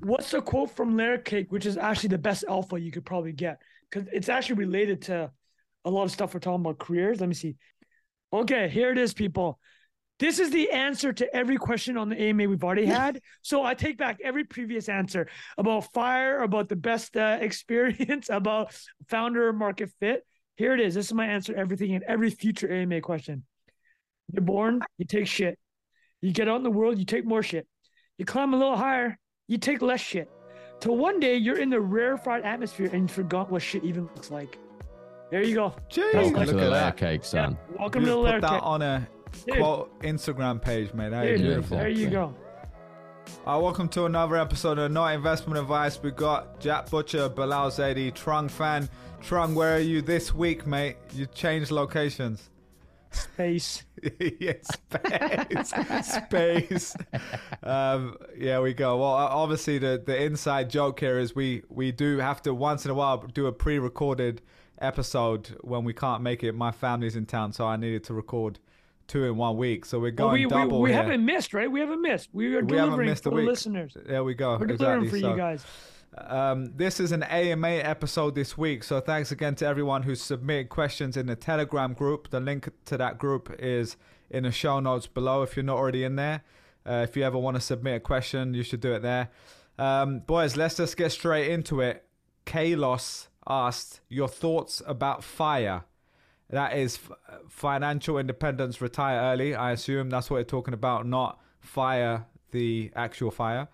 what's the quote from Layer Cake, which is actually the best alpha you could probably get? Because it's actually related to a lot of stuff we're talking about careers. Let me see. Okay, here it is, people. This is the answer to every question on the AMA we've already had. so I take back every previous answer about fire, about the best uh, experience, about founder market fit. Here it is. This is my answer to everything in every future AMA question. You're born, you take shit. You get out in the world, you take more shit. You climb a little higher, you take less shit. Till one day you're in the rarefied atmosphere and you forgot what shit even looks like. There you go. Jeez, Welcome look to the at layer that. cake, son. Yeah, welcome You to the put that on a Dude. quote Instagram page, mate. That is Dude, beautiful. there you go. Uh, welcome to another episode of Not Investment Advice. We got Jack Butcher, Bilal Zaidi, Trung Phan. Trung, where are you this week, mate? You changed locations. Space. yeah, space, space. Um, yeah, we go. Well, obviously, the the inside joke here is we we do have to once in a while do a pre-recorded episode when we can't make it. My family's in town, so I needed to record two in one week. So we're going we, we, double we here. haven't missed, right? We haven't missed. We are We delivering for the week. listeners. There we go. We're delivering exactly. for So- you guys. Um, this is an AMA episode this week, so thanks again to everyone who submitted questions in the Telegram group. The link to that group is in the show notes below if you're not already in there. Uh, if you ever want to submit a question, you should do it there. Um, boys, let's just get straight into it. Kalos asked your thoughts about fire. That is f- financial independence, retire early. I assume that's what you're talking about, not fire the actual fire.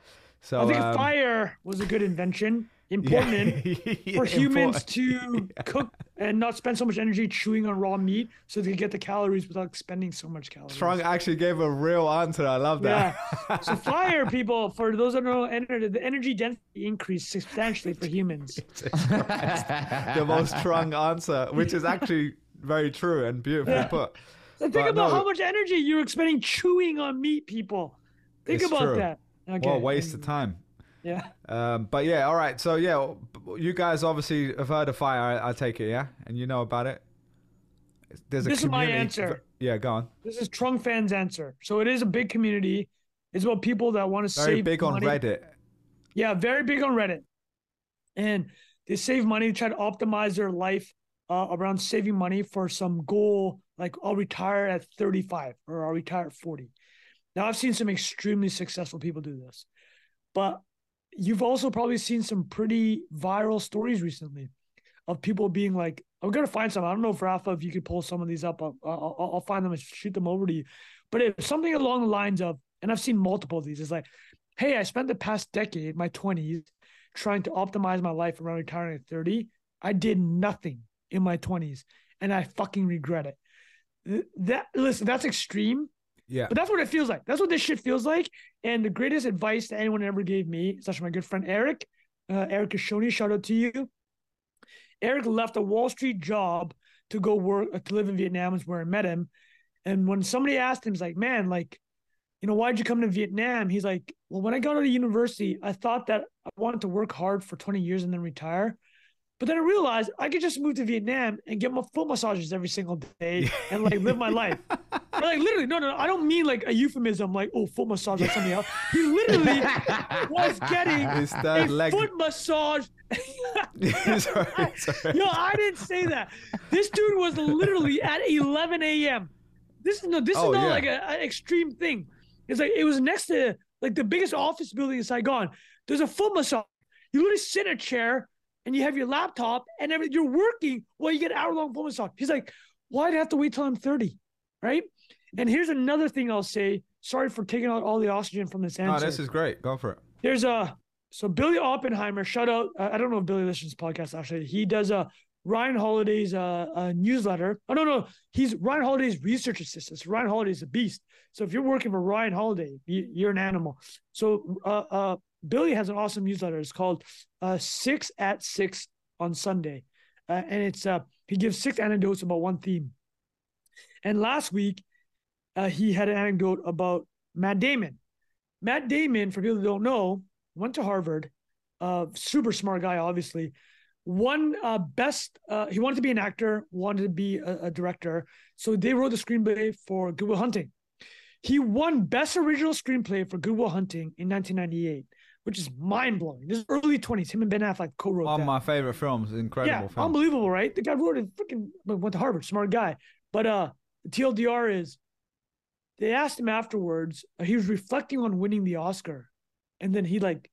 So I think um, fire was a good invention. Important Yeah, for humans important. to cook and not spend so much energy chewing on raw meat so they could get the calories without spending so much calories. Trung actually gave a real answer. I love that. Yeah. so fire, people, for those that don't know, the energy density increased substantially for humans. the most Trung answer, which is actually very true and beautifully put. So think But about no, how much energy you're expending chewing on meat, people. Think about true. that. Okay. What a waste of time. Yeah. Um, but yeah, all right. So yeah, you guys obviously have heard of fire. I, I take it, yeah, and you know about it. There's a This is my answer. Yeah, go on. This is Trung Phan's answer. So it is a big community. It's about people that want to Very save big on money. Reddit. Yeah, very big on Reddit. And they save money, try to optimize their life uh, around saving money for some goal, like I'll retire at 35 or I'll retire at 40. Now, I've seen some extremely successful people do this, but you've also probably seen some pretty viral stories recently of people being like, I'm going to find some. I don't know if Rafa, if you could pull some of these up, I'll, I'll, I'll find them and shoot them over to you. But if something along the lines of, and I've seen multiple of these, is like, hey, I spent the past decade, my 20s, trying to optimize my life around retiring at 30. I did nothing in my 20s and I fucking regret it. That listen, that's extreme, Yeah. but that's what it feels like. That's what this shit feels like. And the greatest advice that anyone ever gave me, such my good friend Eric, uh, Eric Kashoni, shout out to you. Eric left a Wall Street job to go work uh, to live in Vietnam, is where I met him. And when somebody asked him, he's like, "Man, like, you know, why'd you come to Vietnam?" He's like, "Well, when I got out of university, I thought that I wanted to work hard for 20 years and then retire." But then I realized I could just move to Vietnam and get my foot massages every single day and like live my life. Like literally, no, no, no, I don't mean like a euphemism, like oh, foot massage or something else. He literally was getting a leg. foot massage. sorry, sorry. Yo, I didn't say that. This dude was literally at 11 a.m. This is no, this Oh, is not yeah. like an extreme thing. It's like it was next to like the biggest office building in Saigon. There's a foot massage. You literally sit in a chair and you have your laptop and everything. You're working while you get hour long foot massage. He's like, why'd I have to wait till I'm 30? Right. And here's another thing I'll say. Sorry for taking out all the oxygen from this No, answer. this is great. Go for it. There's a so Billy Oppenheimer. Shout out. I don't know if Billy listens to podcast. Actually, he does a Ryan Holiday's uh, uh, newsletter. Oh no, no, he's Ryan Holiday's research assistant. So Ryan Holiday's a beast. So if you're working for Ryan Holiday, you, you're an animal. So uh, uh, Billy has an awesome newsletter. It's called uh, Six at Six on Sunday, uh, and it's uh, he gives six anecdotes about one theme. And last week, uh, he had an anecdote about Matt Damon. Matt Damon, for people who don't know, went to Harvard. Uh, super smart guy, obviously. One uh, best, uh, he wanted to be an actor, wanted to be a, a director. So they wrote the screenplay for Good Will Hunting. He won Best Original Screenplay for Good Will Hunting in 1998. Which is mind blowing. This is early 20s. Him and Ben Affleck co wrote One of my favorite films. Incredible yeah, film. unbelievable, right? The guy wrote it freaking went to Harvard, smart guy. But uh the TLDR is they asked him afterwards, uh, he was reflecting on winning the Oscar. And then he like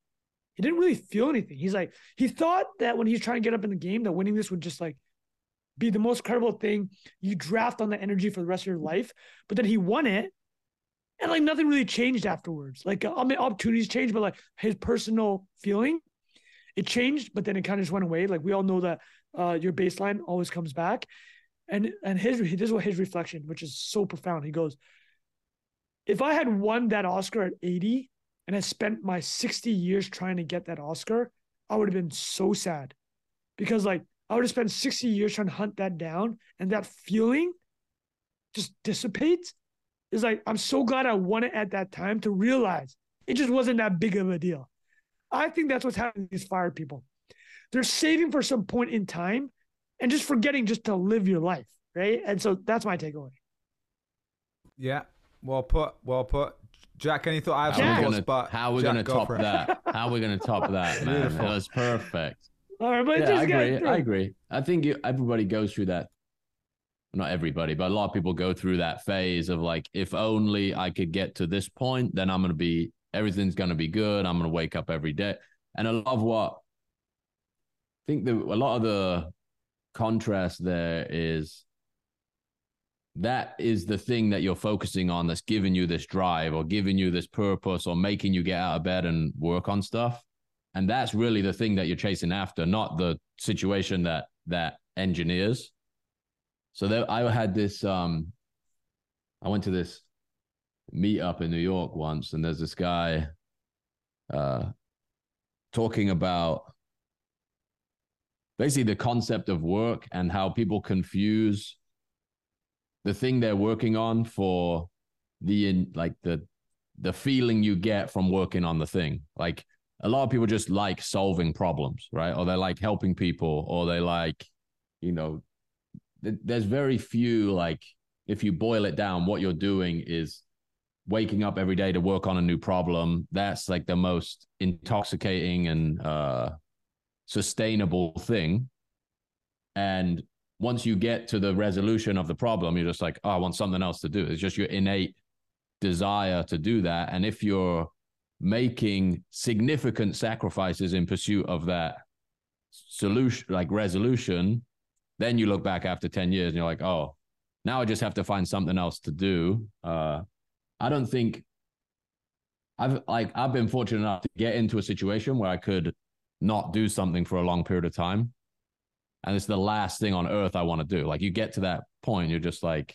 he didn't really feel anything. He's like, he thought that when he's trying to get up in the game, that winning this would just like be the most credible thing. You draft on the energy for the rest of your life. But then he won it. And like nothing really changed afterwards. Like I mean, opportunities changed, but like his personal feeling, it changed, but then it kind of just went away. Like we all know that uh, your baseline always comes back. And and his this is what his reflection, which is so profound. He goes, if I had won that Oscar at 80 and I spent my 60 years trying to get that Oscar, I would have been so sad. Because like I would have spent 60 years trying to hunt that down and that feeling just dissipates. It's like I'm so glad I won it at that time to realize it just wasn't that big of a deal. I think that's what's happening to these fire people. They're saving for some point in time and just forgetting just to live your life, right? And so that's my takeaway. Yeah, well put, well put. Jack, any thought? I have How some are we thoughts, gonna, but how are we Jack, gonna go top for that? How are we gonna top that, man? Beautiful. That was perfect. All right, but yeah, just I agree. I agree. I think you, everybody goes through that. Not everybody, but a lot of people go through that phase of like, if only I could get to this point, then I'm gonna be everything's gonna be good. I'm gonna wake up every day. And a lot of what I think the a lot of the contrast there is that is the thing that you're focusing on that's giving you this drive or giving you this purpose or making you get out of bed and work on stuff and that's really the thing that you're chasing after not the situation that that engineers so i had this um i went to this meetup in new york once and there's this guy uh talking about basically the concept of work and how people confuse the thing they're working on for the in like the the feeling you get from working on the thing. Like a lot of people just like solving problems right? Or they like helping people or they like you know there's very few like if you boil it down what you're doing is waking up every day to work on a new problem. That's like the most intoxicating and uh sustainable thing. And once you get to the resolution of the problem you're just like oh i want something else to do. It's just your innate desire to do that. And if you're making significant sacrifices in pursuit of that solution like resolution then you look back after 10 years and you're like oh now i just have to find something else to do. Uh i don't think i've like i've been fortunate enough to get into a situation where i could not do something for a long period of time. And it's the last thing on earth i want to do. Like you get to that point you're just like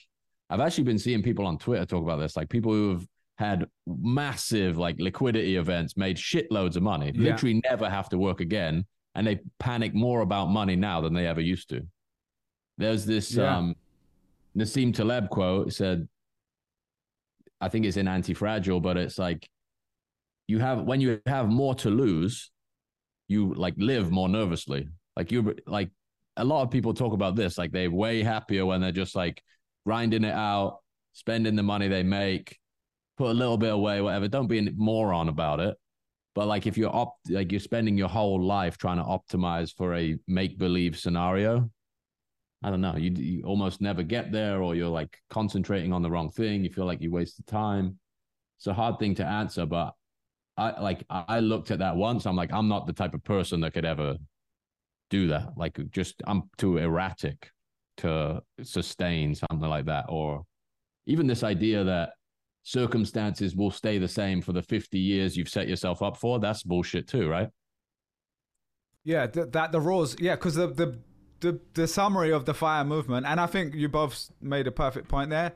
i've actually been seeing people on twitter talk about this like people who've had massive like liquidity events made shitloads of money Yeah. literally never have to work again and they panic more about money now than they ever used to there's this Yeah. um Nassim Taleb quote said I think it's in anti-fragile but it's like you have when you have more to lose you like live more nervously. Like you like a lot of people talk about this like they're way happier when they're just like grinding it out spending the money they make put a little bit away whatever. Don't be a moron about it. But like if you're op- like you're spending your whole life trying to optimize for a make believe scenario I don't know. You, you almost never get there, or you're like concentrating on the wrong thing. You feel like you wasted time. It's a hard thing to answer, but I like I looked at that once. I'm like, I'm not the type of person that could ever do that. Like, just I'm too erratic to sustain something like that, or even this idea that circumstances will stay the same for the 50 years you've set yourself up for. That's bullshit too, right? Yeah, th- that the rules. Yeah, because the, the the the summary of the fire movement, and I think you both made a perfect point there.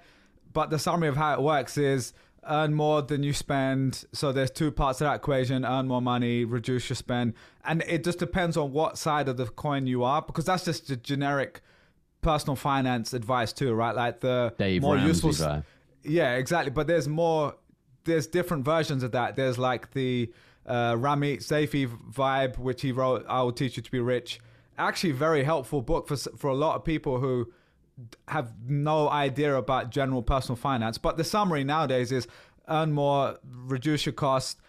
But the summary of how it works is earn more than you spend. So there's two parts of that equation: earn more money, reduce your spend, and it just depends on what side of the coin you are, because that's just the generic personal finance advice too, right? Like the Dave more Ramsey useful. Yeah, exactly. But there's more. There's different versions of that. There's like the uh, Ramit Sethi vibe, which he wrote. I will teach you to be rich. Actually, very helpful book for for a lot of people who have no idea about general personal finance. But the summary nowadays is earn more, reduce your cost,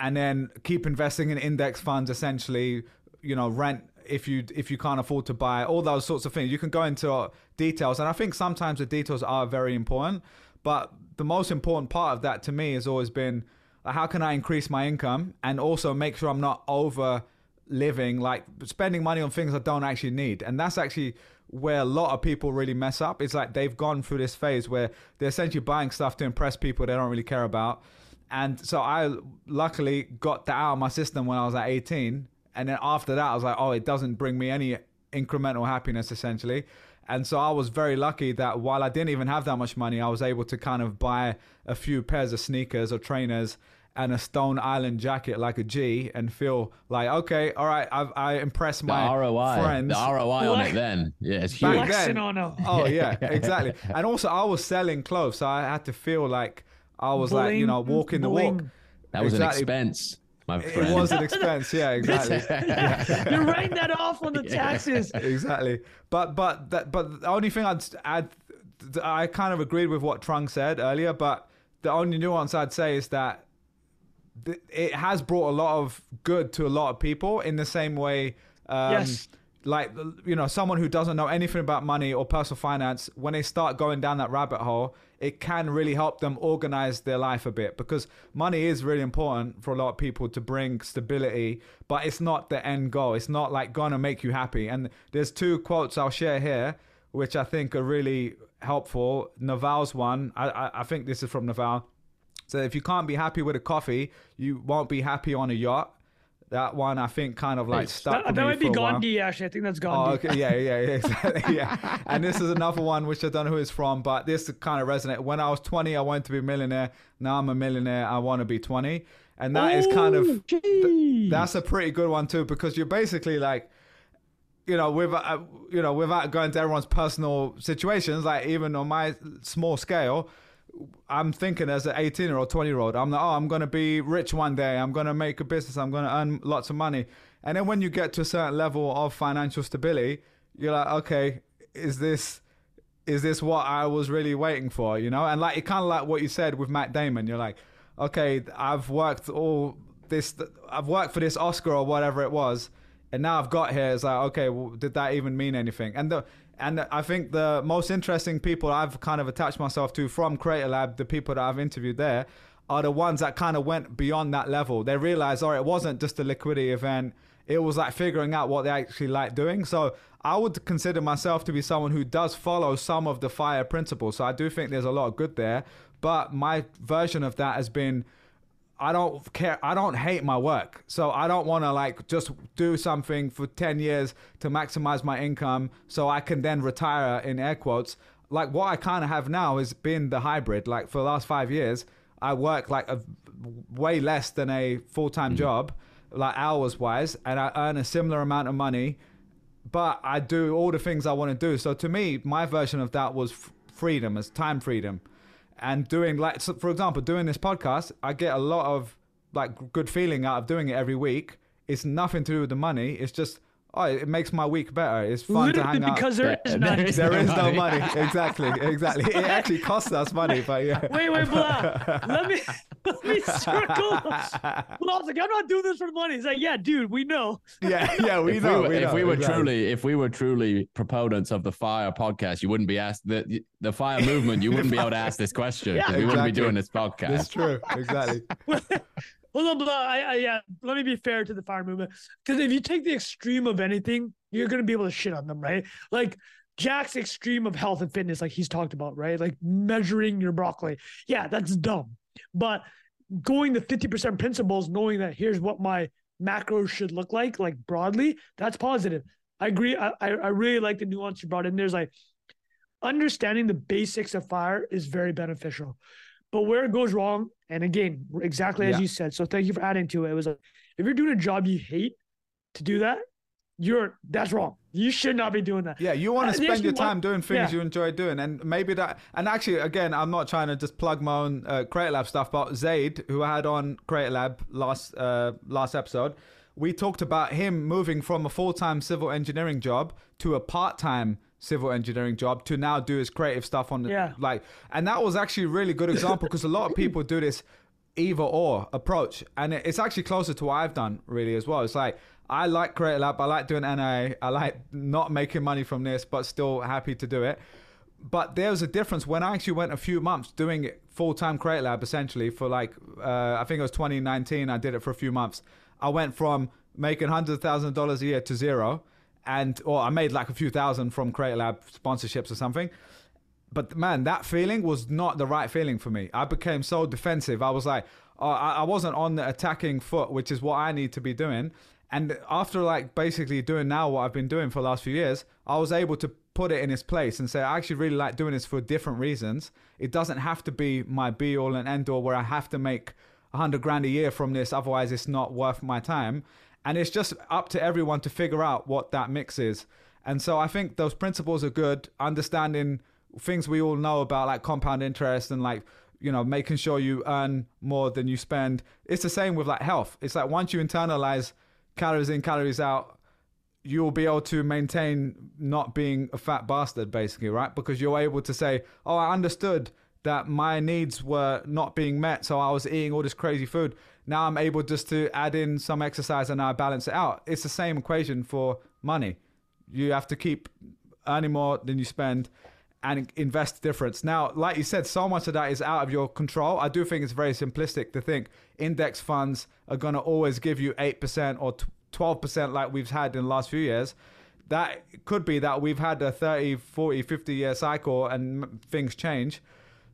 and then keep investing in index funds essentially you know rent if you if you can't afford to buy all those sorts of things you can go into details and i think sometimes the details are very important but the most important part of that to me has always been how can i increase my income and also make sure i'm not over living like spending money on things i don't actually need and that's actually where a lot of people really mess up it's like they've gone through this phase where they're essentially buying stuff to impress people they don't really care about and so I luckily got that out of my system when I was at 18. And then after that, I was like, oh, it doesn't bring me any incremental happiness essentially. And so I was very lucky that while I didn't even have that much money, I was able to kind of buy a few pairs of sneakers or trainers and a Stone Island jacket like a G and feel like, okay, all right, I've I impressed my the ROI, friends. The ROI on it then. Yeah, it's Back huge. then, on them. Oh yeah, exactly. And also I was selling clothes, so I had to feel like I was like, you know, walking the walk. That was Exactly. an expense, my friend. It was an expense, yeah, exactly. You're writing that off on the taxes. exactly. But but that but the only thing I'd add, I kind of agreed with what Trung said earlier. But the only nuance I'd say is that th- it has brought a lot of good to a lot of people in the same way. Um, Yes. Like you know, someone who doesn't know anything about money or personal finance, when they start going down that rabbit hole, it can really help them organize their life a bit because money is really important for a lot of people to bring stability, but it's not the end goal. It's not like gonna make you happy. And there's two quotes I'll share here, which I think are really helpful. Naval's one, I, I, I think this is from Naval. So if you can't be happy with a coffee, you won't be happy on a yacht. That one I think kind of like stuck That, that might be a while. Gandhi, actually. I think that's Oh, Gandhi. okay. Yeah, yeah, yeah, exactly. Yeah. and this is another one which I don't know who it's from, but this kind of resonates. When I was 20, I wanted to be a millionaire. Now I'm a millionaire. I want to be 20. And that is kind of, Oh, geez. that's a pretty good one too, because you're basically like, you know, without, uh, you know, without going to everyone's personal situations, like even on my small scale, I'm thinking as an 18 year old, 20 year old, I'm like, oh, I'm going to be rich one day. I'm going to make a business. I'm going to earn lots of money. And then when you get to a certain level of financial stability, you're like, okay, is this, is this what I was really waiting for? You know? And like, it kind of like what you said with Matt Damon. You're like, okay, I've worked all this, I've worked for this Oscar or whatever it was. And now I've got here. It's like, okay, well, did that even mean anything? And the, and I think the most interesting people I've kind of attached myself to from Creator Lab, the people that I've interviewed there, are the ones that kind of went beyond that level. They realized, all right, it wasn't just a liquidity event. It was like figuring out what they actually like doing. So I would consider myself to be someone who does follow some of the fire principles. So I do think there's a lot of good there. But my version of that has been I don't care. I don't hate my work. So I don't want to like just do something for 10 years to maximize my income so I can then retire in air quotes. Like what I kind of have now is been the hybrid. Like for the last five years, I work like a way less than a full time mm-hmm. job, like hours wise, and I earn a similar amount of money, but I do all the things I want to do. So to me, my version of that was f- freedom, as time freedom and doing like so for example doing this podcast i get a lot of like good feeling out of doing it every week. It's nothing to do with the money. It's just oh it makes my week better it's fun to hang out because there is There none. there is no money. money exactly exactly it actually costs us money but yeah Wait, wait, blah. Let me let me circle. Blah's like, I'm not doing this for the money. He's like, yeah, dude, we know. yeah yeah we if know we were, we if we were exactly. truly if we were truly proponents of the fire podcast, you wouldn't be asked the the fire movement. You wouldn't be able to ask this question. Yeah. exactly. we wouldn't be doing this it's podcast. true exactly Hold on, blah. I, I, yeah, let me be fair to the fire movement. Because if you take the extreme of anything, you're gonna be able to shit on them, right? Like Jack's extreme of health and fitness, like he's talked about, right? Like measuring your broccoli. Yeah, that's dumb. But going the 50% principles, knowing that here's what my macros should look like, like broadly, that's positive. I agree. I I really like the nuance you brought in. There's like understanding the basics of fire is very beneficial. But where it goes wrong, and again, exactly as you said, so thank you for adding to it. It was like if you're doing a job you hate to do that, you're that's wrong. You should not be doing that. Yeah, you want Uh, to spend your want- time doing things yeah. you enjoy doing, and maybe that. And actually, again, I'm not trying to just plug my own uh, Creator Lab stuff, but Zaid, who I had on Creator Lab last uh, last episode, we talked about him moving from a full time civil engineering job to a part time civil engineering job to now do his creative stuff on the Yeah. like, and that was actually a really good example because a lot of people do this either or approach, and it's actually closer to what I've done really as well. It's like I like Creator Lab, I like doing NA, I like not making money from this, but still happy to do it. But there was a difference when I actually went a few months doing it full time Creator Lab essentially for like uh, I think it was 2019. I did it for a few months. I went from making hundreds of thousands of dollars a year to zero, and or I made like a few thousand from Creator Lab sponsorships or something but man, that feeling was not the right feeling for me. I became so defensive. I was like, oh, I, wasn't on the attacking foot, which is what I need to be doing. And after like basically doing now what I've been doing for the last few years, I was able to put it in its place and say, I actually really like doing this for different reasons. It doesn't have to be my be all and end all where I have to make a hundred grand a year from this. Otherwise, it's not worth my time. And it's just up to everyone to figure out what that mix is. And so I think those principles are good. Understanding things we all know about like compound interest and like you know making sure you earn more than you spend it's the same with like health it's like once you internalize calories in calories out you'll be able to maintain not being a fat bastard basically right because you're able to say oh i understood that my needs were not being met so i was eating all this crazy food now i'm able just to add in some exercise and i balance it out it's the same equation for money you have to keep earning more than you spend and invest the difference. Now, like you said, so much of that is out of your control. I do think it's very simplistic to think index funds are going to always give you 8% or 12% like we've had in the last few years. That could be that we've had a 30, 40, 50 year cycle and things change.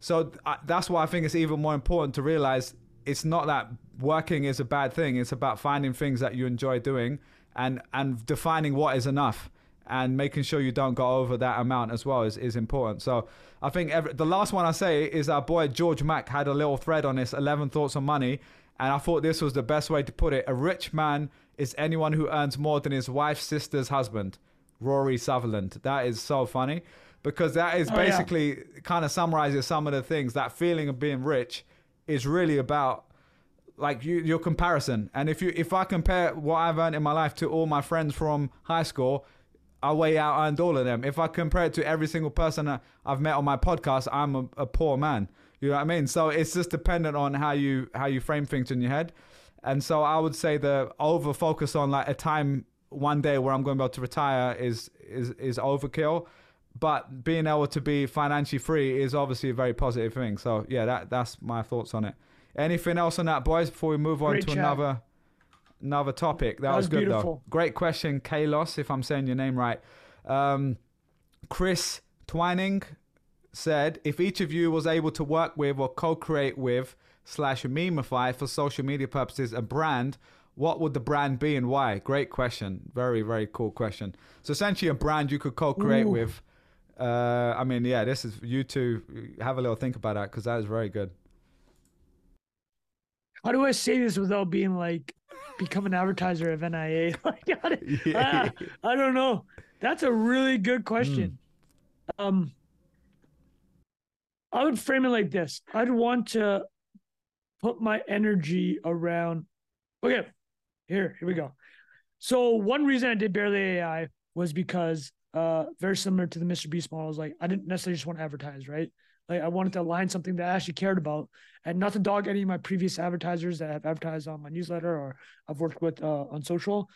So that's why I think it's even more important to realize it's not that working is a bad thing. It's about finding things that you enjoy doing and, and defining what is enough and making sure you don't go over that amount as well is, is important. So I think every, the last one I say is our boy George Mack had a little thread on this 11 thoughts on money. And I thought this was the best way to put it. A rich man is anyone who earns more than his wife's sister's husband. Rory Sutherland. That is so funny because that is basically oh, yeah. kind of summarizes some of the things. That feeling of being rich is really about like you, your comparison. And if you if I compare what I've earned in my life to all my friends from high school, I way out earned all of them. If I compare it to every single person I've met on my podcast, I'm a, a, poor man. You know what I mean? So it's just dependent on how you how you frame things in your head. And so I would say the over focus on like a time one day where I'm going to be able to retire is is is overkill. But being able to be financially free is obviously a very positive thing. So yeah, that that's my thoughts on it. Anything else on that, boys? Before we move on Great to chat. another another topic. That, that was, was, good beautiful. though. Great question, Kalos, if I'm saying your name right. Um, Chris Twining said, if each of you was able to work with or co-create with slash memify for social media purposes a brand, what would the brand be and why? Great question. Very, very cool question. So essentially a brand you could co-create Ooh. with. Uh, I mean, yeah, this is you two have a little think about that because that is very good. How do I say this without being like become an advertiser of NIA? like, I, yeah. I, I, don't know. That's a really good question. Mm. Um, I would frame it like this: I'd want to put my energy around. Okay, here, here we go. So one reason I did Bearly AI was because uh, very similar to the Mr. Beast model. Is like I didn't necessarily just want to advertise, right? Like I wanted to align something that I actually cared about, and not to dog any of my previous advertisers that have advertised on my newsletter or I've worked with uh, on social.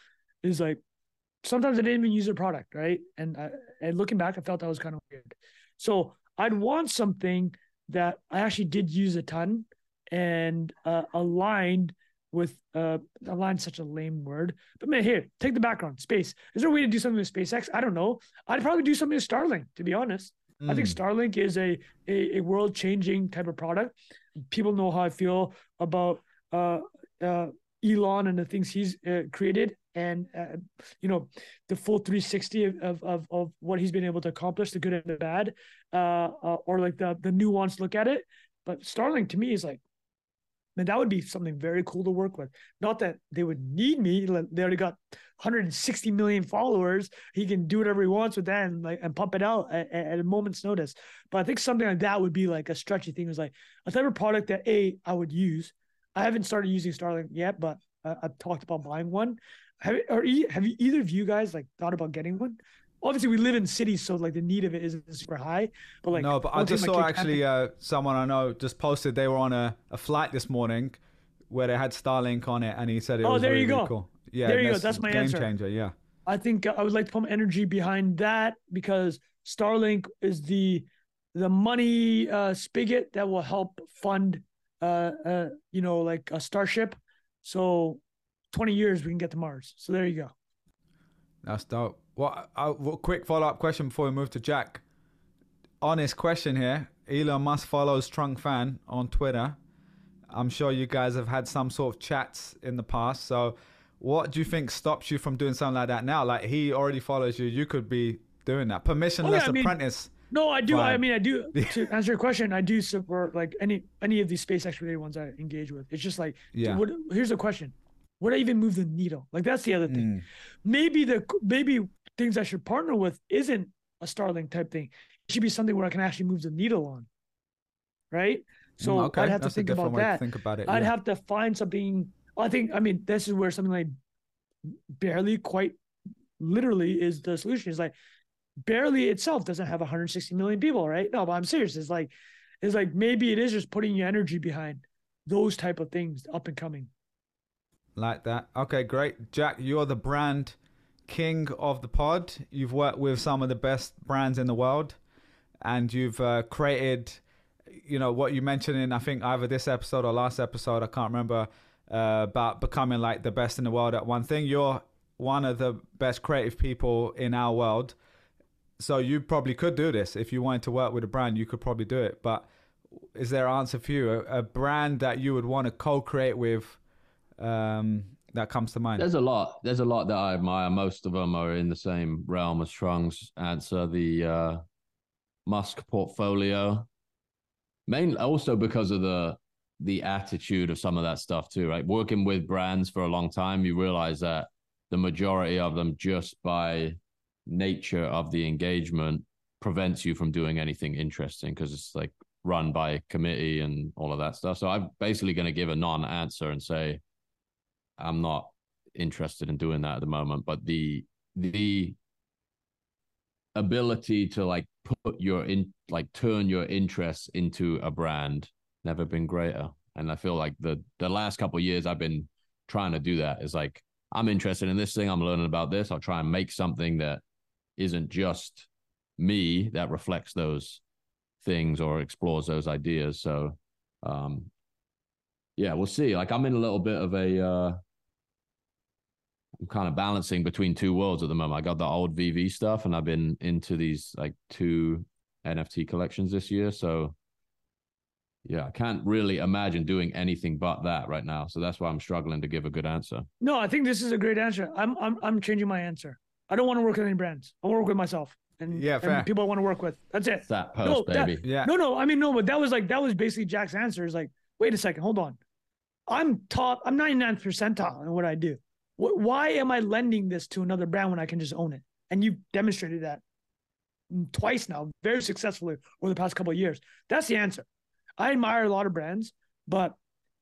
Is like sometimes I didn't even use their product, right? And I, and looking back, I felt that was kind of weird. So I'd want something that I actually did use a ton and uh, aligned with uh aligned such a lame word but man here take the background space is there a way to do something with spacex i don't know i'd probably do something with starlink to be honest Mm. I think mm. Starlink is a a, a world changing type of product. People know how I feel about uh, uh, Elon and the things he's uh, created, and uh, you know the full 360 of, of of what he's been able to accomplish, the good and the bad, uh, uh, or like the the nuanced look at it. But Starlink to me is like and that would be something very cool to work with. Not that they would need me. They already got 160 million followers. He can do whatever he wants with that and like and pump it out at, at a moment's notice. But I think something like that would be like a stretchy thing. It was like a type of product that a I would use. I haven't started using Starlink yet, but uh, I, have talked about buying one. Have or have you either of you guys like thought about getting one? Obviously we live in cities, so like the need of it isn't super high. But like no, but I just saw actually uh, someone I know just posted they were on a, a flight this morning where they had Starlink on it, and he said it Oh, was there really, you really go. cool. Yeah, There you go. that's my game answer. changer. Yeah. I think I would like to put energy behind that because Starlink is the the money uh, spigot that will help fund uh, uh you know like a starship. So 20 years we can get to Mars. So there you go. That's dope. What? Uh, what quick follow up question before we move to Jack. Honest question here. Elon Musk follows Trung Phan on Twitter. I'm sure you guys have had some sort of chats in the past. So, what do you think stops you from doing something like that now? Like he already follows you. You could be doing that. Permissionless I mean- apprentice. No, I do. I mean, I do. To answer your question, I do support like any any of these space explorator ones I engage with. It's just like, Yeah. what, here's the question: Would I even move the needle? Like that's the other thing. Mm. maybe the maybe things I should partner with isn't a Starlink type thing. It should be something where I can actually move the needle on. Right. So Mm, okay, I'd have to that's a think about that. to think about it. I'd yeah. have to find something. I think. I mean, this is where something like Bearly, quite literally, is the solution. Is like Bearly itself doesn't have 160 million people, right? No, but I'm serious. It's like, it's like maybe it is just putting your energy behind those type of things up and coming. Like that. Okay, great. Jack, you're the brand king of the pod. You've worked with some of the best brands in the world and you've uh, created, you know, what you mentioned in, I think, either this episode or last episode, I can't remember, uh, about becoming like the best in the world at one thing. You're one of the best creative people in our world. So you probably could do this. If you wanted to work with a brand, you could probably do it. But is there an answer for you? A, a brand that you would want to co create with um, that comes to mind? There's a lot. There's a lot that I admire. Most of them are in the same realm as Trung's answer. The uh, Musk portfolio, mainly also because of the the attitude of some of that stuff too. Right, working with brands for a long time, you realize that the majority of them, just by nature of the engagement, prevents you from doing anything interesting because it's like run by committee and all of that stuff. So I'm basically going to give a non-answer and say I'm not interested in doing that at the moment. But the the ability to like put your in like turn your interests into a brand never been greater. And I feel like the the last couple years I've been trying to do that is like I'm interested in this thing. I'm learning about this. I'll try and make something that isn't just me that reflects those things or explores those ideas. So um yeah, we'll see. Like I'm in a little bit of a uh I'm kind of balancing between two worlds at the moment. I got the old VV stuff and I've been into these like two NFT collections this year. So yeah, I can't really imagine doing anything but that right now. So that's why I'm struggling to give a good answer. No, I think this is a great answer. I'm I'm I'm changing my answer. I don't want to work with any brands. I want to work with myself and, Yeah, and people I want to work with. That's it. That post, No, that- baby. yeah. No, no, I mean no, but that was like that was basically Jack's answer. Is like, wait a second, hold on. I'm top. I'm 99th percentile in what I do. Wh- Why am I lending this to another brand when I can just own it? And you've demonstrated that twice now, very successfully over the past couple of years. That's the answer. I admire a lot of brands, but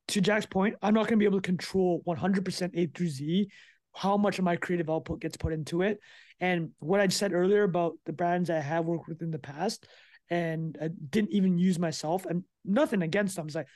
to Jack's point, I'm not going to be able to control 100% A through Z how much of my creative output gets put into it. And what I said earlier about the brands I have worked with in the past and I didn't even use myself and nothing against them. It's like,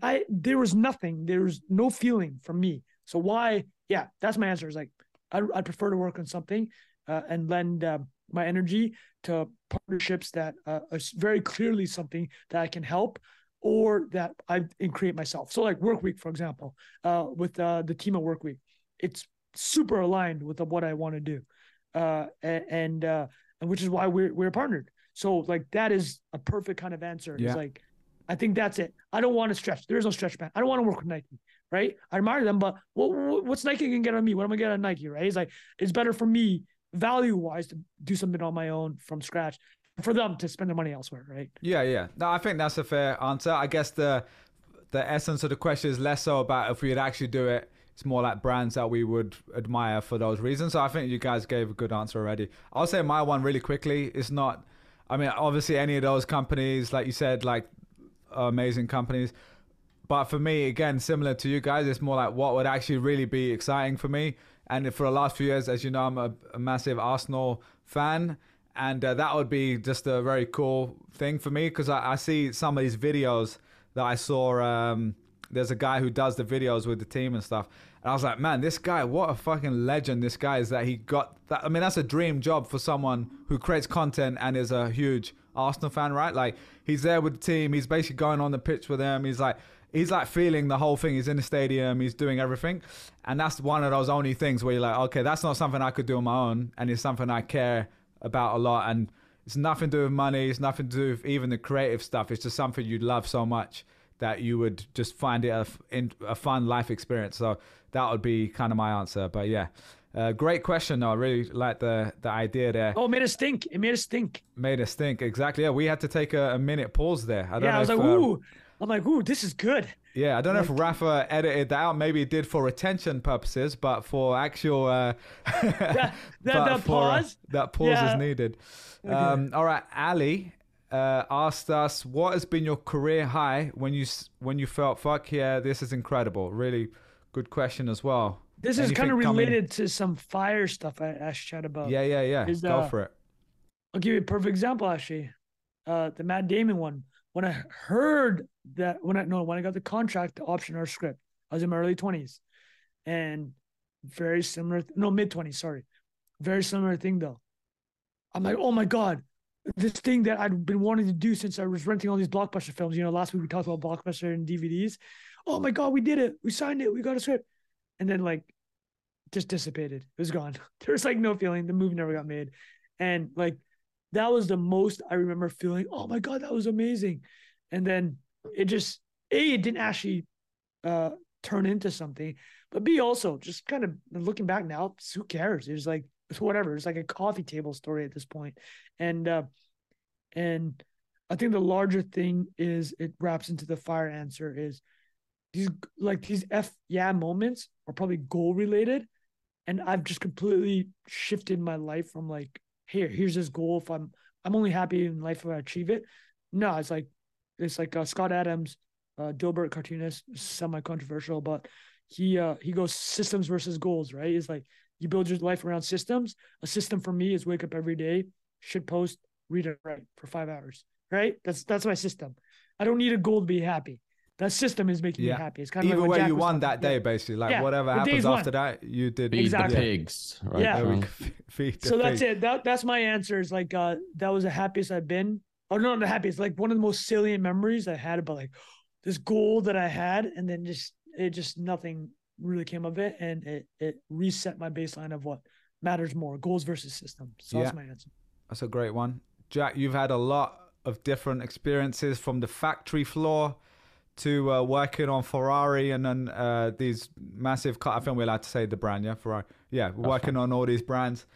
I, there was nothing, there was no feeling from me. So why? Yeah, that's my answer. Is like, I, I prefer to work on something uh, and lend uh, my energy to partnerships that uh, are very clearly something that I can help or that I can create myself. So like Workweek, for example, uh, with uh, the team at Workweek, it's super aligned with what I want to do, uh, and uh, and which is why we're we're partnered. So like that is a perfect kind of answer. Yeah. It's like I think that's it. I don't want to stretch. There is no stretch band. I don't want to work with Nike, right? I admire them, but what, what- what's Nike gonna get on me? What am I gonna get on Nike, right? It's like it's better for me value wise to do something on my own from scratch, for them to spend their money elsewhere, right? Yeah, yeah. No, I think that's a fair answer. I guess the the essence of the question is less so about if we'd actually do it. It's more like brands that we would admire for those reasons. So I think you guys gave a good answer already. I'll say my one really quickly. It's not. I mean, obviously, any of those companies, like you said, like amazing companies. But for me, again, similar to you guys, it's more like what would actually really be exciting for me. And for the last few years, as you know, I'm a, a massive Arsenal fan. And uh, that would be just a very cool thing for me because I, I, see some of these videos that I saw. Um, there's a guy who does the videos with the team and stuff. And I was like, man, this guy, what a fucking legend this guy is that he got that. I mean, that's a dream job for someone who creates content and is a huge Arsenal fan, right? Like, he's there with the team. He's basically going on the pitch with them. He's like, he's like feeling the whole thing. He's in the stadium. He's doing everything, and that's one of those only things where you're like, okay, that's not something I could do on my own, and it's something I care about a lot. And it's nothing to do with money. It's nothing to do with even the creative stuff. It's just something you love so much that you would just find it a, a fun life experience. So that would be kind of my answer. But yeah. Uh, great question, though. I really like the the idea there. Oh, it made us think. It made us stink. Made us stink. Exactly. Yeah, we had to take a, a minute pause there. I don't yeah, know I was if, like, uh, ooh, I'm like, ooh, this is good. Yeah, I don't like, know if Rafa edited that out. Maybe it did for retention purposes, but for actual uh, that, that, that for, uh, pause, uh, that pause yeah. is needed. Okay. Um, all right, Ali uh, asked us, "What has been your career high when you when you felt fuck yeah, this is incredible?" Really good question as well. This Anything is kind of related to some fire stuff I asked Chad about. Yeah, yeah, yeah. Is, Go uh, for it. I'll give you a perfect example, actually. Uh, the Matt Damon one when I heard that when I no when I got the contract to option our script, I was in my early twenties, and very similar no mid twenties sorry, very similar thing though. I'm like oh my god, this thing that I'd been wanting to do since I was renting all these blockbuster films. You know, last week we talked about blockbuster and DVDs. Oh my god, we did it! We signed it. We got a script, and then like just dissipated. It was gone. There was like no feeling. The movie never got made, and like that was the most I remember feeling, oh my God, that was amazing. And then it just, A, it didn't actually uh, turn into something, but B, also just kind of looking back now, who cares? It's like, it's whatever. It's like a coffee table story at this point. And, uh, and I think the larger thing is it wraps into the fire answer is these like these F yeah moments are probably goal related. And I've just completely shifted my life from like here, here's this goal. If I'm I'm only happy in life if I achieve it. No, it's like it's like uh, Scott Adams, uh, Dilbert cartoonist, semi controversial, but he uh he goes systems versus goals, right? It's like you build your life around systems. A system for me is wake up every day, should post, read and write for five hours, right? That's that's my system. I don't need a goal to be happy that system is making yeah. me happy. It's kind of either like way you won that day, basically. Like yeah. whatever the happens after that, you did feed exactly. the pigs. Right yeah. feed so that's it. That that's my answer. Is like uh, that was the happiest I've been. Oh no, the happiest. Like one of the most salient memories I had about like this goal that I had, and then just it just nothing really came of it, and it it reset my baseline of what matters more: goals versus system. So yeah. that's my answer. That's a great one, Jack. You've had a lot of different experiences from the factory floor to uh, working on Ferrari and then uh, these massive. Car- I think we're allowed to say the brand, yeah, Ferrari. Yeah, working on all these brands,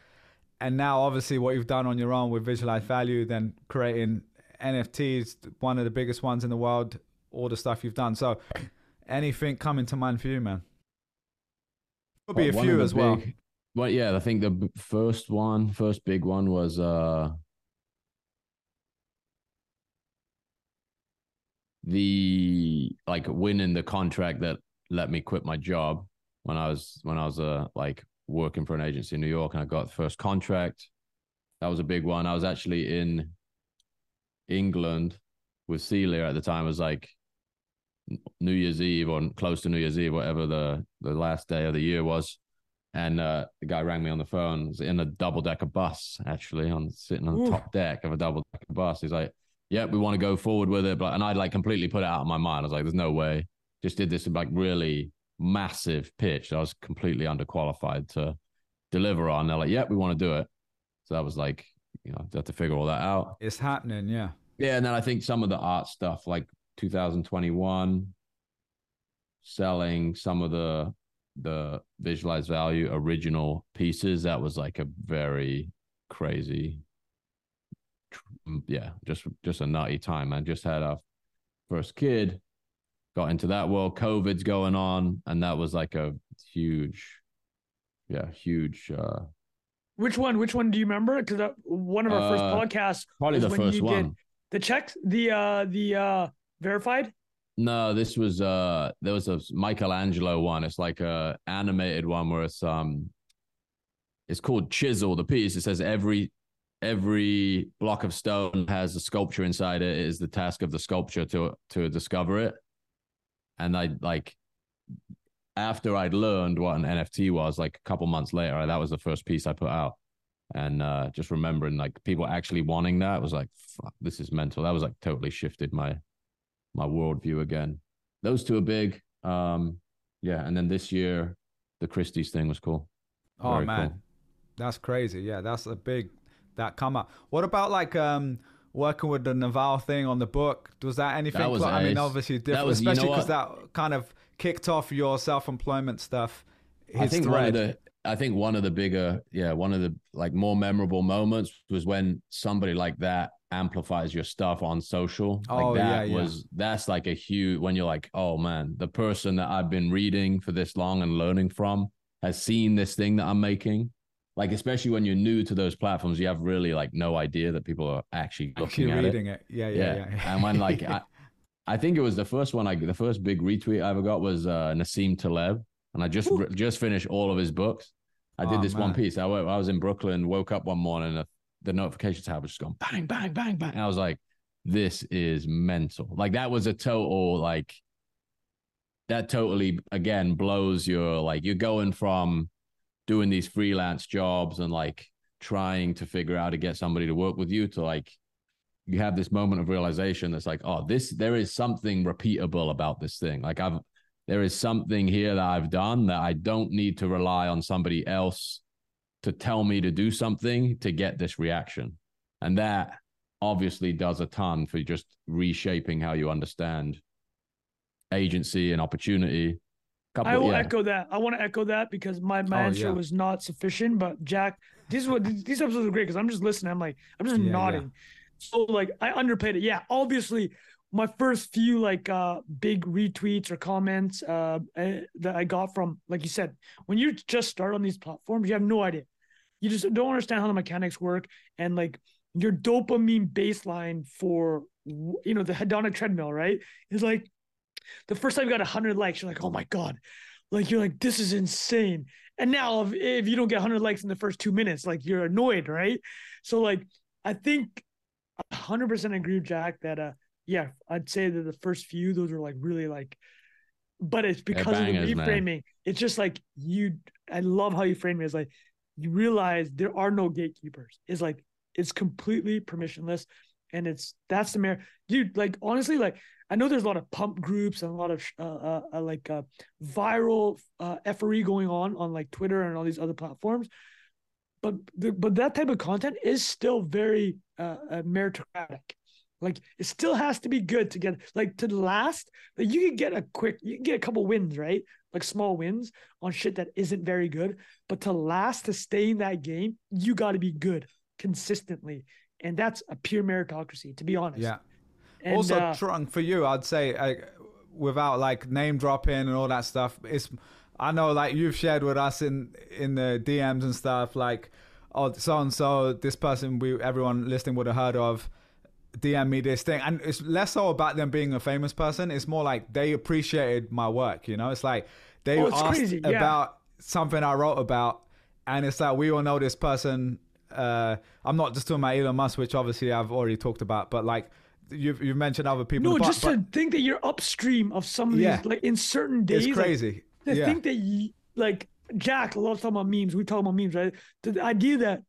and now obviously what you've done on your own with Visualize Value, then creating NFTs, one of the biggest ones in the world. All the stuff you've done. So, anything coming to mind for you, man? Could be well, a few as big, well. Well, yeah, I think the first one, first big one was uh the like winning the contract that let me quit my job when I was when I was uh like working for an agency in New York and I got the first contract. That was a big one. I was actually in England with Celia at the time. It was like New Year's Eve or close to New Year's Eve, whatever the the last day of the year was. And uh, the guy rang me on the phone. was in a double decker bus, actually, on sitting on the top deck of a double decker bus. He's like, yeah, we want to go forward with it. But and I'd like completely put it out of my mind. I was like, there's no way. Just did this like really massive pitch. I was completely underqualified to deliver on. They're like, yeah, we want to do it. So that was like, you know, have to figure all that out. It's happening, yeah. Yeah, and then I think some of the art stuff, like 2021, selling some of the the visualized value original pieces, that was like a very crazy yeah, just just a nutty time. I just had our first kid, got into that world. COVID's going on, and that was like a huge, yeah, huge. uh Which one? Which one do you remember? Because one of our uh, first podcasts, probably the first one. the checks, the uh the uh verified. No, this was uh there was a Michelangelo one. It's like a animated one where it's um it's called chisel. The piece it says every every block of stone has a sculpture inside it. It is the task of the sculpture to to discover it. And I like after I'd learned what an NFT was, like a couple months later, that was the first piece I put out. And uh, just remembering like people actually wanting that was like, fuck, this is mental. That was like totally shifted my my worldview again. Those two are big. Um, yeah, and then this year, the Christie's thing was cool. Oh Very man, cool. that's crazy. Yeah, that's a big that come up. What about like um working with the Naval thing on the book? Was that anything? That was I mean, obviously different, that was, especially because you know that kind of kicked off your self-employment stuff. I think thread. one of the I think one of the bigger, yeah, one of the like more memorable moments was when somebody like that amplifies your stuff on social. Like oh, that yeah, was yeah. that's like a huge when you're like, oh man, the person that I've been reading for this long and learning from has seen this thing that I'm making. Like especially when you're new to those platforms, you have really like no idea that people are actually looking actually at reading it. it. Yeah, yeah, yeah, yeah. and when like I, I think it was the first one I the first big retweet I ever got was uh Nassim Taleb. And I just just finished all of his books. I did oh, this man. one piece. I, I was in Brooklyn, woke up one morning, and the notification tab was just going bang, bang, bang, bang. And I was like, this is mental. Like that was a total like that totally again blows your like you're going from doing these freelance jobs and like trying to figure out to get somebody to work with you to like you have this moment of realization that's like oh this there is something repeatable about this thing like i've there is something here that i've done that i don't need to rely on somebody else to tell me to do something to get this reaction. And that obviously does a ton for just reshaping how you understand agency and opportunity. Couple, I will yeah. echo that. I want to echo that because my, my oh, answer yeah. was not sufficient. But Jack, this is what these episodes are great because I'm just listening. I'm like, I'm just yeah, nodding. So like I underplayed it. Yeah, obviously my first few like uh big retweets or comments uh eh, that I got from like you said, when you just start on these platforms, you have no idea you just don't understand how the mechanics work and like your dopamine baseline for you know the hedonic treadmill right is like the first time you got 100 likes you're like oh my god like you're like this is insane and now if, if you don't get 100 likes in the first two minutes like you're annoyed right so like i think 100% agree with jack that uh yeah i'd say that the first few those are like really like but it's because of the reframing man. it's just like you i love how you frame it it's like you realize there are no gatekeepers. It's like it's completely permissionless, and it's that's the mayor, dude. Like honestly, like I know there's a lot of pump groups and a lot of uh, uh, uh like uh, viral uh, effery going on on like Twitter and all these other platforms, but the, but that type of content is still very uh, meritocratic. Like it still has to be good to get like to last. Like you can get a quick, you can get a couple wins, right? Like small wins on shit that isn't very good. But to last, to stay in that game, you got to be good consistently, and that's a pure meritocracy, to be honest. Yeah. And, also, uh, Trung, for you, I'd say uh, without like name dropping and all that stuff, it's I know like you've shared with us in in the DMs and stuff like oh so and so this person we everyone listening would have heard of DM me this thing, and it's less so about them being a famous person. It's more like they appreciated my work. You know, it's like they oh, it's asked crazy. about something I wrote about, and it's like we all know this person. Uh, I'm not just talking about Elon Musk, which obviously I've already talked about, but like you've you've mentioned other people. No, but, just to think that you're upstream of some of yeah, these, like in certain days. It's crazy. Like, to yeah. think that you, like Jack loves talking about memes. We talk about memes, right? The idea that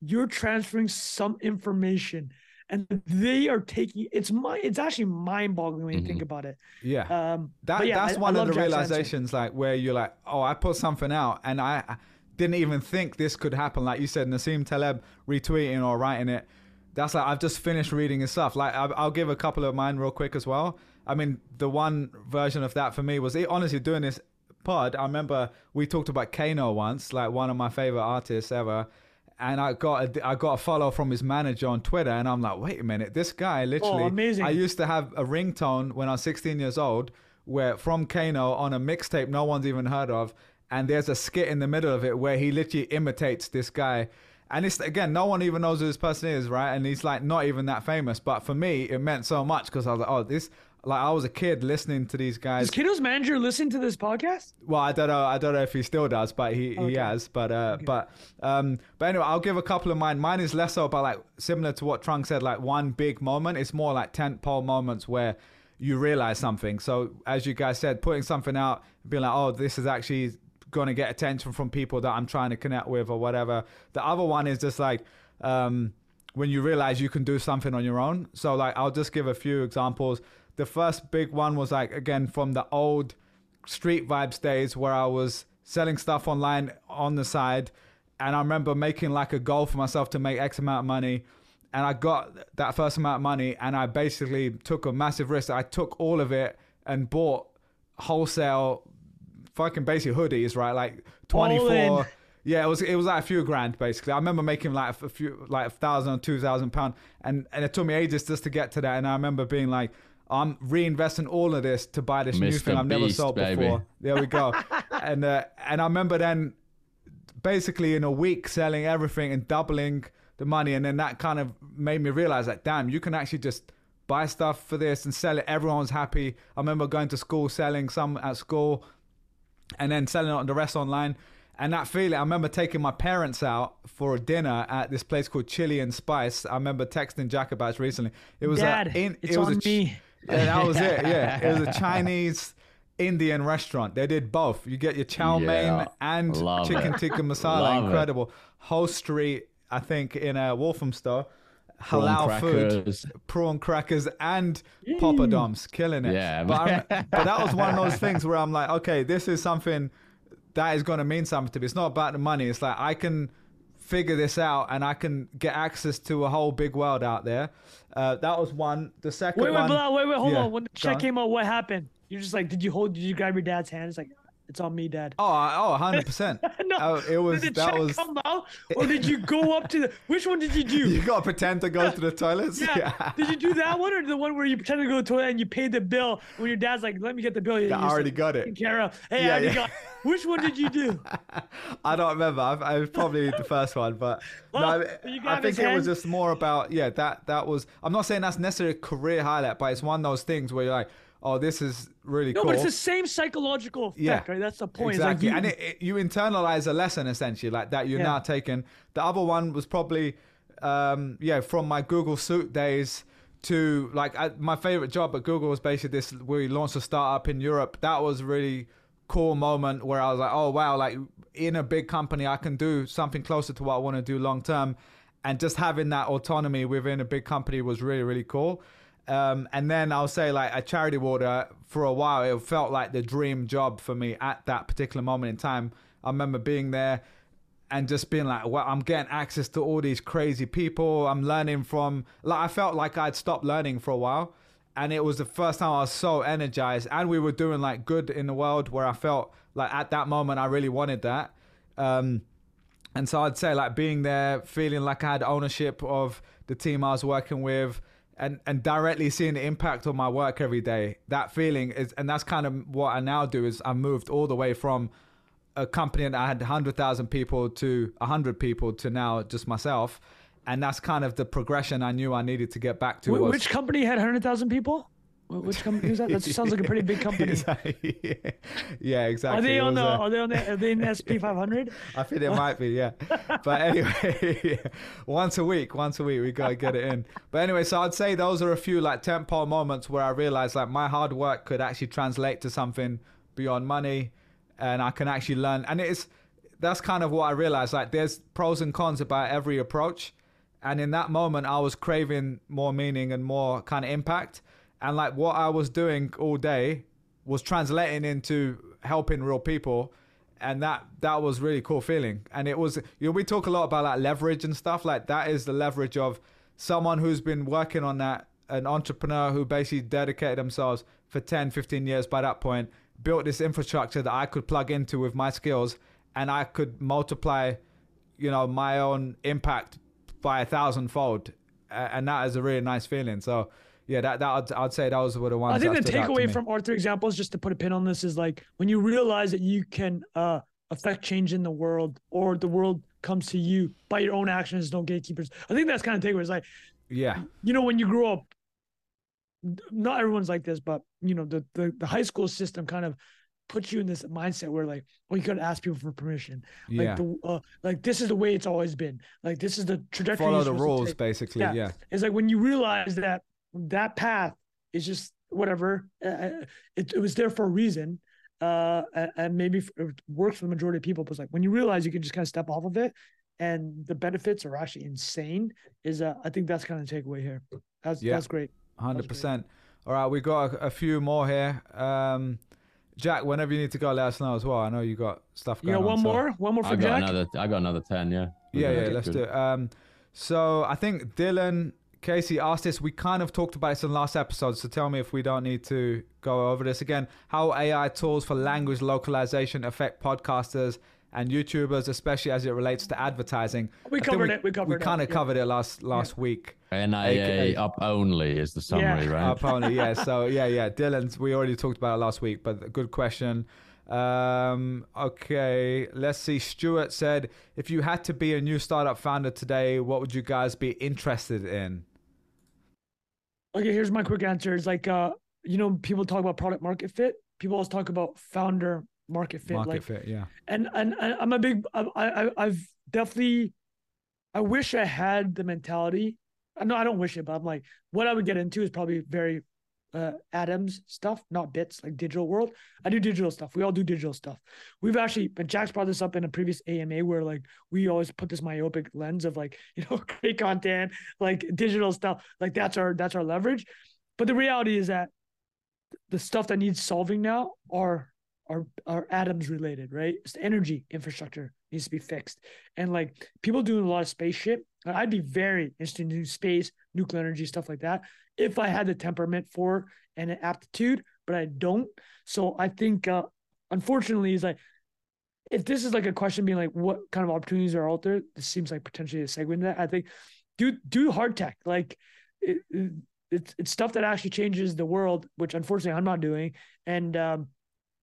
you're transferring some information and they are taking it's my it's actually mind boggling when you mm-hmm. think about it. Yeah, um, that yeah, that's I, one I of the realizations like where you're like, oh, I put something out and I didn't even think this could happen. Like you said, Nassim Taleb retweeting or writing it. That's like I've just finished reading his stuff. Like I'll give a couple of mine real quick as well. I mean, the one version of that for me was honestly doing this pod. I remember we talked about Kano once, like one of my favorite artists ever and I got a, I got a follow from his manager on Twitter, and I'm like, wait a minute, this guy oh, literally. Oh, amazing! I used to have a ringtone when I was 16 years old, where from Kano on a mixtape no one's even heard of, and there's a skit in the middle of it where he literally imitates this guy. And it's again, no one even knows who this person is, right? And he's like not even that famous. But for me, it meant so much because I was like, oh, this like I was a kid listening to these guys. Does Kiddo's manager listen to this podcast? Well, I don't know. I don't know if he still does, but he, Okay. he has. But uh, Okay. but um, but anyway, I'll give a couple of mine. Mine is less so about like similar to what Trung said, like one big moment. It's more like tent pole moments where you realize something. So as you guys said, putting something out, being like, oh, this is actually going to get attention from people that I'm trying to connect with or whatever. The other one is just like um, when you realize you can do something on your own. So like I'll just give a few examples. The first big one was like again from the old street vibes days where I was selling stuff online on the side and I remember making like a goal for myself to make X amount of money and I got that first amount of money and I basically took a massive risk. I took all of it and bought wholesale fucking basic hoodies, right? Like 24 yeah, it was it was like a few grand basically. I remember making like a few like a thousand or two thousand pound, and and it took me ages just to get to that. And I remember being like, I'm reinvesting all of this to buy this new thing I've never sold baby. before. There we go. and uh, and I remember then basically in a week selling everything and doubling the money, and then that kind of made me realize that damn, you can actually just buy stuff for this and sell it. Everyone's happy. I remember going to school selling some at school and then selling it on the rest online. And that feeling, I remember taking my parents out for a dinner at this place called Chili and Spice. I remember texting Jack about it recently. It was Dad, a, in, it's it was on a me. Yeah, that was it. Yeah, it was a Chinese Indian restaurant. They did both. You get your chow mein Yeah, and chicken it. tikka masala. Love it. Incredible. Whole street, I think, in a Walthamstow. Prawn Halal food prawn crackers and poppadoms, killing it. Yeah, but, but that was one of those things where I'm like, okay, this is something that is going to mean something to me. It's not about the money. It's like I can figure this out and I can get access to a whole big world out there. Uh, that was one. The second Wait, wait, one. Bilal, wait, wait, hold Yeah, on. When the check on. came out, what happened? You're just like, did you hold? Did you grab your dad's hand? It's like, it's on me, dad. Oh, oh, 100 percent. no, Oh, it was did the that was. come out, or did you go up to the? Which one did you do? You gotta pretend to go to the toilets. Yeah. Did you do that one or the one where you pretend to go to the toilet and you paid the bill when your dad's like, "Let me get the bill." Yeah, I already got it. care of. Hey, Yeah, I already yeah. got. Which one did you do? I don't remember. I, I was probably the first one, but Well, no, you I think it was just more about yeah. That that was. I'm not saying that's necessarily a career highlight, but it's one of those things where you're like, oh, this is really cool. No, cool. but it's the same psychological effect, Yeah. right? That's the point. Exactly, like and you, it, it, you internalize a lesson essentially, like that you're Yeah. now taking. The other one was probably, um, yeah, from my Google Suit days to like I, my favorite job at Google was basically this. Where we launched a startup in Europe. That was a really cool moment where I was like, oh wow, like in a big company, I can do something closer to what I want to do long term, and just having that autonomy within a big company was really really cool. Um, and then I'll say like a charity water for a while, it felt like the dream job for me at that particular moment in time. I remember being there and just being like, well, I'm getting access to all these crazy people. I'm learning from, like, I felt like I'd stopped learning for a while. And it was the first time I was so energized. And we were doing like good in the world where I felt like at that moment I really wanted that. Um, and so I'd say like being there, feeling like I had ownership of the team I was working with, and and directly seeing the impact on my work every day. That feeling is, and that's kind of what I now do is I moved all the way from a company that had hundred thousand people to hundred people to now just myself, and that's kind of the progression I knew I needed to get back to. Wh- was, which company had hundred thousand people? Wh- Which company was that? That sounds like a pretty big company. yeah, exactly. Are they on the? a- Are they on the? Are they in the SP 500? I think it might be, yeah. But anyway, once a week, once a week, we gotta get it in. But anyway, so I'd say those are a few like tempo moments where I realized like my hard work could actually translate to something beyond money, and I can actually learn. And it's that's kind of what I realized. Like, there's pros and cons about every approach, and in that moment, I was craving more meaning and more kind of impact. And like what I was doing all day was translating into helping real people. And that that was really cool feeling. And it was you know we talk a lot about like leverage and stuff. Like that is the leverage of someone who's been working on that an entrepreneur who basically dedicated themselves for 10 15 years by that point built this infrastructure that i could plug into with my skills and i could multiply you know my own impact by a thousandfold. A- and that is a really nice feeling. So yeah that, that I'd, I'd say those were the ones I think the stood out to takeaway from our three examples, just to put a pin on this, is like when you realize that you can uh, affect change in the world, or the world comes to you by your own actions, no gatekeepers. I think that's kind of takeaway. It's like yeah you know when you grow up, not everyone's like this, but you know, the the, the high school system kind of puts you in this mindset where like, well, you gotta ask people for permission. Like yeah. the uh, like this is the way it's always been. Like this is the trajectory. Follow the rules, basically. Yeah. Yeah. It's like when you realize that that path is just whatever. Uh, it, it was there for a reason. Uh, and maybe f- it works for the majority of people, but it's like when you realize you can just kind of step off of it, and the benefits are actually insane. Is uh, I think that's kind of the takeaway here. That's Yeah. that's great. Hundred percent. All right, we got a, a few more here. Um, Jack, whenever you need to go, let us know as well. I know you got stuff You going got on. one so- more, one more I for got Jack. another. I got another ten. Yeah. Yeah, Okay, yeah, let's good. do it. Um, so I think Dylan Casey asked this. We kind of talked about this in the last episode. So tell me if we don't need to go over this again. How AI tools for language localization affect podcasters and YouTubers, especially as it relates to advertising. We I think covered it, we covered We it, kind of yeah. covered it last last week. NIA up only is the summary, right? Up only, yeah. So yeah, yeah. Dylan's. We already talked about it last week, but good question. Um, okay, let's see. Stuart said, if you had to be a new startup founder today, what would you guys be interested in? Okay, here's my quick answer. It's like uh, you know, people talk about product market fit. People always talk about founder market fit. Market like fit, yeah. and and and I'm a big I I I've definitely I wish I had the mentality. I know I don't wish it, but I'm like what I would get into is probably very uh atoms stuff, not bits like digital world. I do digital stuff. We all do digital stuff. We've actually but Jack's brought this up in a previous AMA where like we always put this myopic lens of like, you know, great content, like digital stuff. Like that's our that's our leverage. But the reality is that the stuff that needs solving now are are are atoms related, right? It's the energy infrastructure needs to be fixed. And like people doing a lot of space shit. I'd be very interested in space, nuclear energy, stuff like that, if I had the temperament for and an aptitude, but I don't. So I think uh unfortunately is like if this is like a question being like what kind of opportunities are out there, this seems like potentially a segue into that. I think do do hard tech. Like it, it, it's it's stuff that actually changes the world, which unfortunately I'm not doing. And um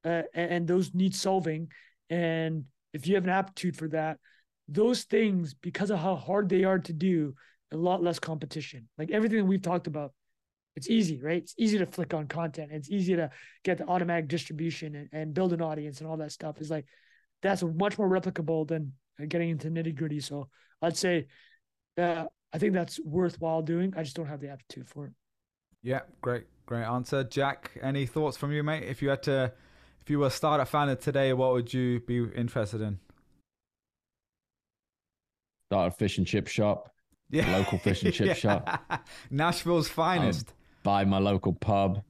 uh, and, and those need solving. And if you have an aptitude for that, those things, because of how hard they are to do, a lot less competition. Like everything we've talked about, it's easy, right? It's easy to flick on content. It's easy to get the automatic distribution and, and build an audience and all that stuff. Is like that's much more replicable than getting into nitty gritty. So I'd say, uh, I think that's worthwhile doing. I just don't have the aptitude for it. Yeah, great, great answer. Jack, any thoughts from you, mate? If you had to, if you were a startup founder today, what would you be interested in? Start a fish and chip shop. Yeah, Local fish and chip Yeah. shop. Nashville's finest. Buy my local pub.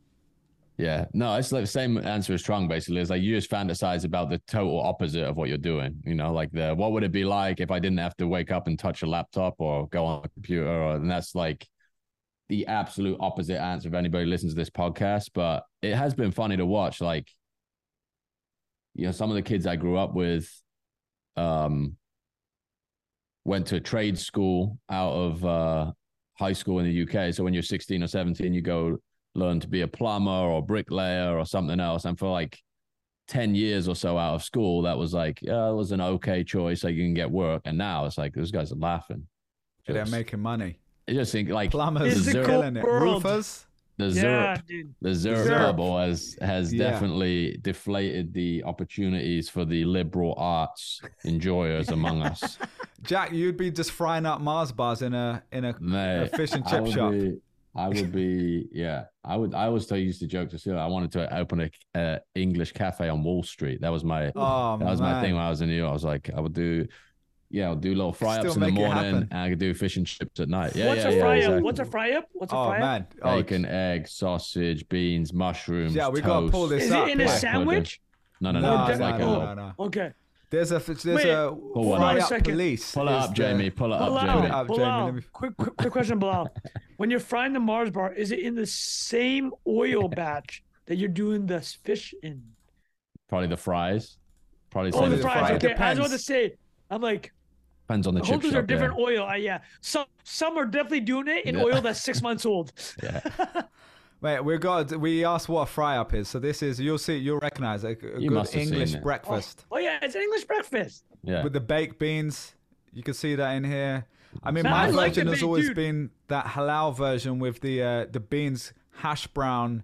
Yeah. No, it's like the same answer as Trung, basically. It's like you just fantasize about the total opposite of what you're doing. You know, like the what would it be like if I didn't have to wake up and touch a laptop or go on a computer? Or, and that's like the absolute opposite answer if anybody listens to this podcast. But it has been funny to watch. Like, you know, some of the kids I grew up with um went to a trade school out of uh high school in the UK. So when you're 16 or 17, you go learn to be a plumber or bricklayer or something else. And for like 10 years or so out of school, that was like, yeah, it was an okay choice. Like you can get work. And now it's like, those guys are laughing. They're making money. I just think like Plumbers It's the the ZIRP, cool killing it. world. Roofers. The Yeah, ZIRP, dude. the ZIRP, bubble has, has Yeah. definitely deflated the opportunities for the liberal arts enjoyers among us. Jack, you'd be just frying up Mars bars in a in a, a fish and chip would shop. Be, I would be, yeah. I would. I always tell used to joke to Sue. I wanted to open a English cafe on Wall Street. That was my. Oh that was my thing when I was in New York. I was like, I would do, yeah, I'll do little fry ups in the morning, and I could do fish and chips at night. Yeah, What's yeah, a yeah, fry exactly. What's a fry up? What's a Oh fry up? Oh, man. Bacon, eggs, sausage, beans, mushrooms. Yeah, we gotta pull this Is up. it in a sandwich? No, no, No, no. no, it's no, like a no, no. Okay. There's a there's Wait, a one fry up. up Second. police. Pull it is up, Jamie. Pull it up, Bilal, Put it Jamie. up, Jamie, Bilal, me- quick, quick, quick question, Bilal. when you're frying the Mars bar, is it in the same oil batch that you're doing the fish in? Probably the fries. Probably Oh, same the fries, fries. fries. Okay, I was about to say, I'm like, Depends on the the chip whole shop. are different yeah. oil. Uh, yeah, some some are definitely doing it in Yeah. oil that's six months old. Yeah. Wait, we got we asked what a fry up is. So this is you'll see you'll recognize a, a You good must have seen English breakfast Oh yeah, it's an English breakfast. Yeah. with the baked beans. You can see that in here. I mean, Man, my I like version has always dude. been that halal version with the uh, the beans hash brown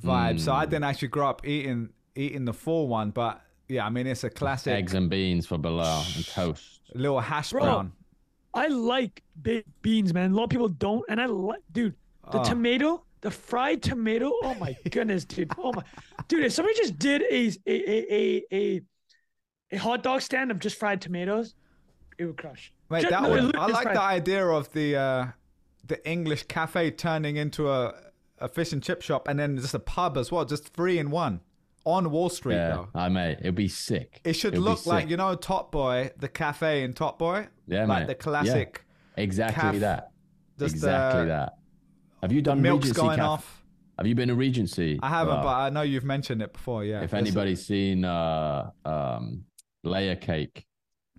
vibe. So I Mm. didn't actually grow up eating eating the full one, but yeah, I mean it's a classic Eggs and beans for Bilal and toast. Little hash Bro. brown. I like baked beans, man. A lot of people don't, and I like, dude, the Oh. tomato, the fried tomato. Oh my goodness, dude. Oh my, dude. If somebody just did a a a a a, a hot dog stand of just fried tomatoes, it would crush. Wait, Just- that no, I like fried. the idea of the uh, the English cafe turning into a a fish and chip shop, and then just a pub as well, just three in one on Wall Street Yeah, though. I mate, it'd be sick. It should It'd look like you know Top Boy, the cafe in Top Boy, Yeah, like mate. the classic. exactly caf- that. Just, exactly uh, that. Have you done Milk's Regency going Caf- off. Have you been to Regency? I haven't, Bilal? but I know you've mentioned it before. Yeah. if There's- anybody's seen uh um layer cake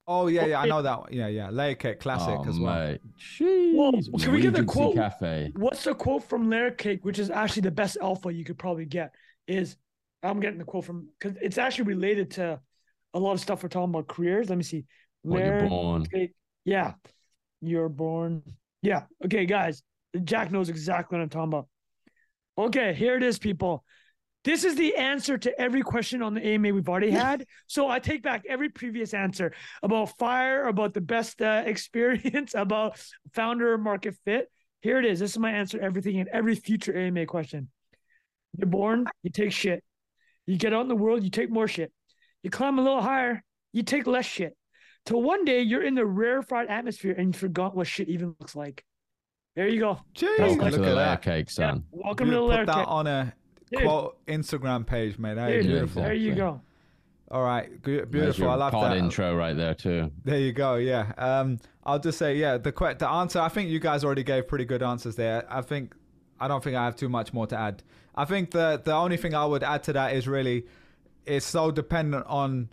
Oh yeah, yeah, I know that. one. Yeah, yeah, layer cake classic oh, as well. mate. Jeez. Well, can we get the quote? cafe What's the quote from Layer Cake, which is actually the best alpha you could probably get? Is I'm getting the quote from because it's actually related to a lot of stuff we're talking about careers. Let me see. when you're born. Yeah, you're born. Yeah. Okay, guys. Jack knows exactly what I'm talking about. Okay, here it is, people. This is the answer to every question on the AMA we've already had. so I take back every previous answer about fire, about the best uh, experience, about founder market fit. Here it is. This is my answer to everything and every future AMA question. You're born, you take shit. You get out in the world, you take more shit. You climb a little higher, you take less shit. Till one day you're in the rarefied atmosphere and you forgot what shit even looks like. There you go. Jeez, welcome look to the at layer that. cake Yeah, son welcome You to the put layer that on a quote Instagram page, mate. That is Dude, beautiful. There you go. All right, beautiful. I love pod that. intro right there too There you go. Yeah. Um, I'll just say, yeah, the que- the answer. I think you guys already gave pretty good answers there. I think I don't think I have too much more to add. I think the the only thing I would add to that is really, it's so dependent on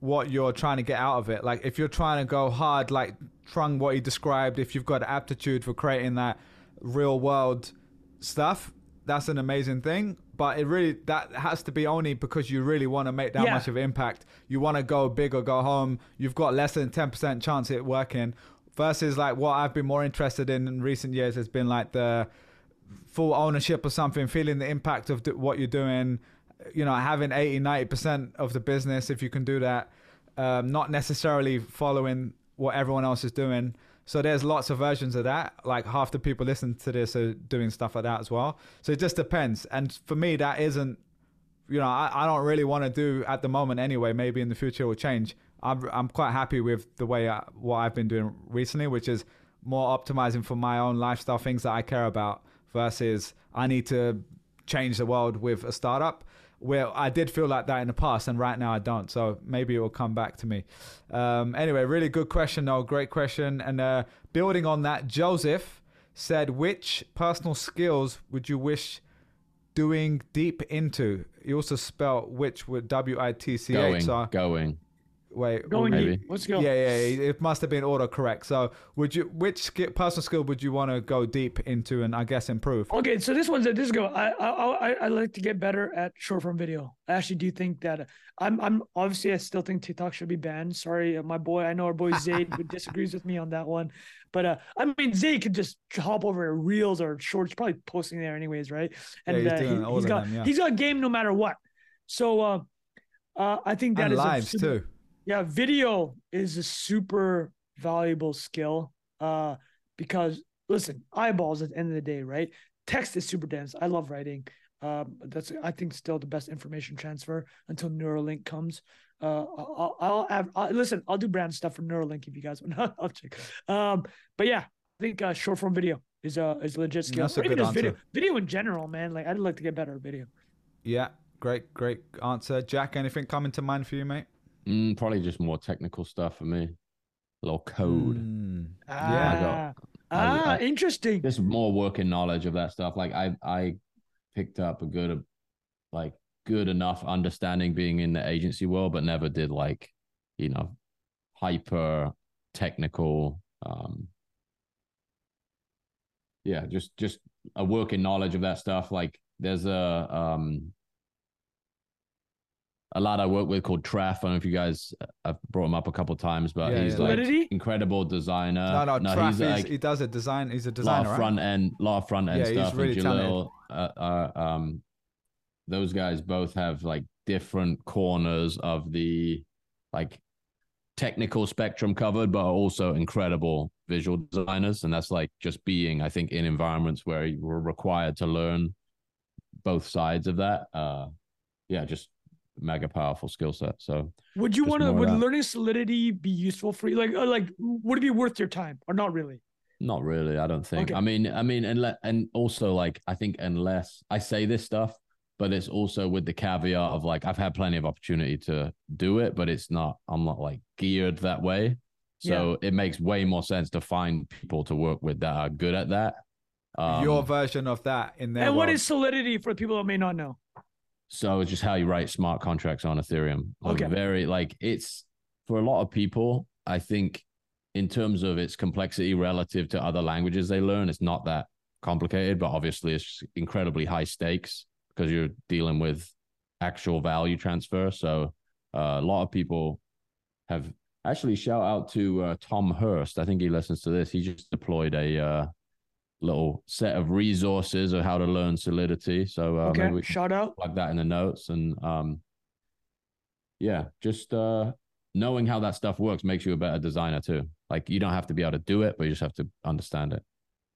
what you're trying to get out of it. Like if you're trying to go hard, like Trung, what he described, if you've got aptitude for creating that real world stuff, that's an amazing thing. But it really that has to be only because you really want to make that Yeah. much of impact. You want to go big or go home. You've got less than ten percent chance it working. Versus like what I've been more interested in in recent years has been like the full ownership of something, feeling the impact of what you're doing, you know, having 80, 90% of the business if you can do that, um, not necessarily following what everyone else is doing. So there's lots of versions of that. Like half the people listen to this are doing stuff like that as well. So it just depends. And for me, that isn't, you know, I, I don't really want to do at the moment anyway. Maybe in the future it will change. I'm, I'm quite happy with the way I, what I've been doing recently, which is more optimizing for my own lifestyle, things that I care about versus I need to change the world with a startup. Where I did feel like that in the past, and right now I don't. So maybe it will come back to me. Um, anyway, really good question, though. Great question. And uh, building on that, Joseph said, "Which personal skills would you wish doing deep into?" He also spelled which with W I T C H. going So going wait, Going maybe. Let's go. yeah, yeah, it must have been autocorrect. So, would you which personal skill would you want to go deep into and I guess improve? Okay, so this one's a, this is go. I I I like to get better at short form video. I actually do think that I'm I'm obviously I still think TikTok should be banned. Sorry, uh, my boy. I know our boy Zaid disagrees with me on that one, but uh, I mean Zaid could just hop over reels or shorts, probably posting there anyways, right? Yeah, And he's uh, doing he, has got them, yeah. he's got game no matter what. So uh, uh, I think that and is lives super- too. Yeah, video is a super valuable skill. Uh, because listen, eyeballs at the end of the day, right? Text is super dense. I love writing. Um, that's I think still the best information transfer until Neuralink comes. Uh, I'll, I'll have i listen. I'll do brand stuff for Neuralink if you guys want. I'll check. Um, but yeah, I think uh, short form video is a is a legit skill. That's a good just video, answer. video in general, man. Like I'd like to get better at video. Yeah, great, great answer, Jack. Anything coming to mind for you, mate? Mm, probably just more technical stuff for me. A little code. Mm, Ah, yeah, I- ah, I- interesting. Just more working knowledge of that stuff. Like I I picked up a good like good enough understanding being in the agency world, but never did like, you know, hyper technical um yeah, just just a working knowledge of that stuff. Like there's a um a lad I work with called Traf. I don't know if you guys I've brought him up a couple times, but Yeah, he's yeah. like Solidity? incredible designer. No, no, Traf he's is, like he does a design. He's a lot designer, of right? front end, lot of front end Yeah, he's stuff. really and Jalil, uh, uh, um, those guys both have like different corners of the like technical spectrum covered, but are also incredible visual designers. And that's like just being, I think, in environments where you were required to learn both sides of that. Uh, yeah, just mega powerful skill set. So Would you want to? Would that. learning solidity be useful for you? Like, uh, like, would it be worth your time or not really? Not really. I don't think. Okay. I mean, I mean, and and also like I think unless I say this stuff, but it's also with the caveat of like I've had plenty of opportunity to do it, but it's not. I'm not like geared that way. So it makes way more sense to find people to work with that are good at that. Um, Your version of that in there. and what is solidity for people that may not know? So it's just how you write smart contracts on Ethereum. So Okay. Very like it's for a lot of people, I think in terms of its complexity relative to other languages they learn, it's not that complicated, but obviously it's incredibly high stakes because you're dealing with actual value transfer. So uh, a lot of people have actually shout out to uh, Tom Hirst. I think he listens to this. He just deployed a uh, little set of resources of how to learn Solidity. So uh, okay, maybe we shout out. like that in the notes and um yeah just uh knowing how that stuff works makes you a better designer too like you don't have to be able to do it but you just have to understand it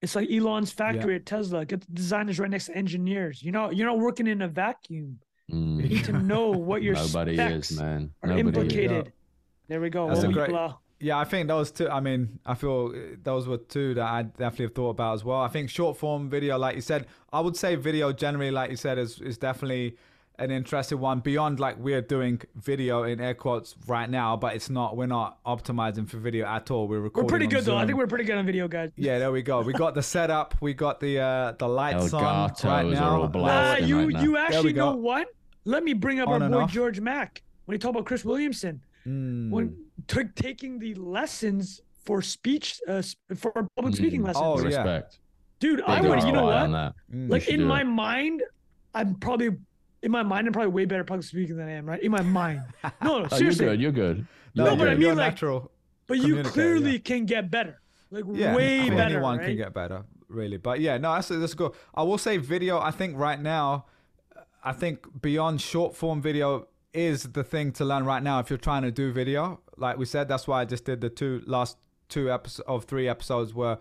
It's like Elon's factory at Tesla. Get the designers right next to engineers. You know, you're not working in a vacuum. Mm, You need to know what your nobody specs is man are nobody is. implicated. There we go. That's a Omi great- Blah. Yeah, I think those two. I mean, I feel uh, those were two that I definitely have thought about as well. I think short form video, like you said, I would say video generally, like you said, is is definitely an interesting one. Beyond like we're doing video in air quotes right now, but it's not. We're not optimizing for video at all. We're recording. We're pretty on good though. I think we're pretty good on video, guys. Yeah, there we go. We got the setup. We got the uh the lights on Elgatos right now. all Ah, you right now. you actually know what? Let me bring up On our boy off. George Mack when he talked about Chris Williamson Mm. when took taking the lessons for speech uh, for public Mm. speaking lessons. Oh, yeah. respect Dude, I would. You know what? on that. Mm. Like in my it. mind, I'm probably in my mind I'm probably way better public speaking than I am. Right in my mind. No, no, oh, you're seriously. good you're good No, You're but I mean, you're like, natural. But you clearly yeah. can get better. Like yeah, way I think better. Anyone right? can get better, really. But yeah, no, that's that's good. I will say video. I think right now, I think beyond short form video is the thing to learn right now if you're trying to do video. Like we said, that's why I just did the two last two episodes of three episodes were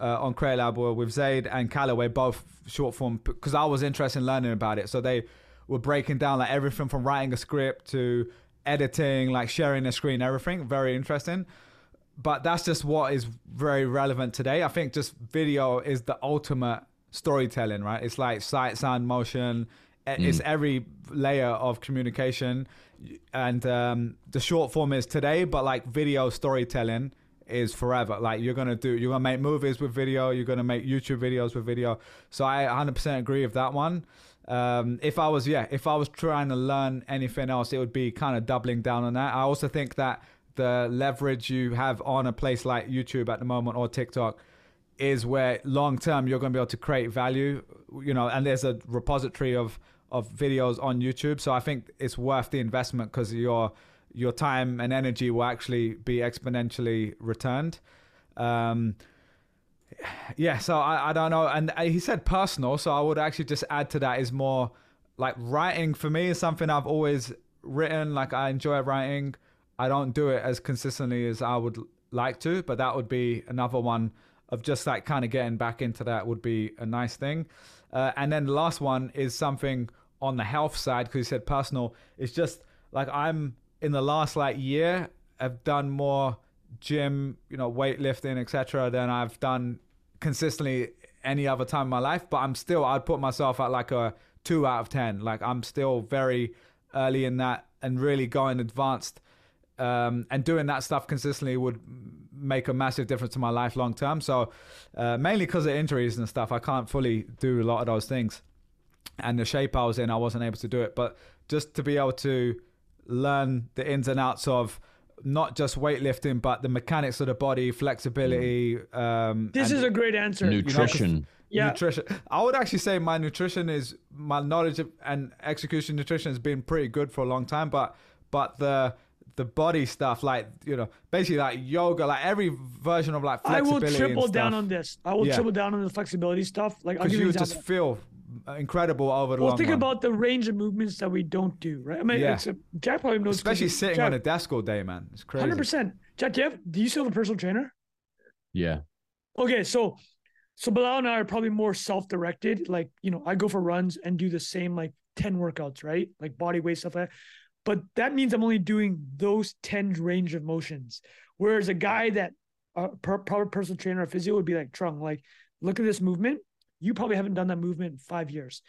uh, on Creator Lab were with Zaid and Callaway, both short form, because I was interested in learning about it. So they were breaking down like everything from writing a script to editing, like sharing a screen, everything. Very interesting but that's just what is very relevant today. I think just video is the ultimate storytelling, right? It's like sight, sound, motion. E- It's every layer of communication, and um, the short form is today, but like video storytelling is forever. Like you're gonna do, you're gonna make movies with video, you're gonna make YouTube videos with video. So I 100% agree with that one. Um, if I was, yeah, if I was trying to learn anything else, it would be kind of doubling down on that. I also think that the leverage you have on a place like YouTube at the moment or TikTok is where long term you're going to be able to create value, you know, and there's a repository of of videos on YouTube. So I think it's worth the investment because your your time and energy will actually be exponentially returned. Um, yeah, so I, I don't know. And uh, he said personal, so I would actually just add to that is more like writing for me is something I've always written. Like I enjoy writing. I don't do it as consistently as I would like to, but that would be another one of just like kind of getting back into that would be a nice thing. Uh, and then the last one is something on the health side because you said personal. It's just like I'm in the last like year, I've done more gym, you know, weightlifting, etc., than I've done consistently any other time in my life. But I'm still, I'd put myself at like a two out of ten. Like I'm still very early in that and really going advanced. Um, and doing that stuff consistently would make a massive difference to my life long term. So, uh, mainly because of injuries and stuff, I can't fully do a lot of those things. And the shape I was in, I wasn't able to do it. But just to be able to learn the ins and outs of not just weightlifting, but the mechanics of the body, flexibility. Um, This and- is a great answer. nutrition Yeah. nutrition. I would actually say my nutrition is my knowledge of, and execution nutrition has been pretty good for a long time, but but the the body stuff, like you know, basically like yoga, like every version of like flexibility. I will triple and down stuff, on this. I will Yeah. triple down on the flexibility stuff. Like I'll because give you you just feel incredible over the Well, long think run. about the range of movements that we don't do, right? I mean, Yeah. except Jack probably knows. 'cause especially sitting Jack, on a desk all day, man. It's crazy. Hundred percent. Jack, do you, have, do you still have a personal trainer? Yeah. Okay, so so Bilal and I are probably more self-directed. Like, you know, I go for runs and do the same like 10 workouts, right? Like body weight stuff like that. But that means I'm only doing those 10 range of motions. Whereas a guy that a per, proper personal trainer or physio would be like, Trung, like, look at this movement. You probably haven't done that movement in five years.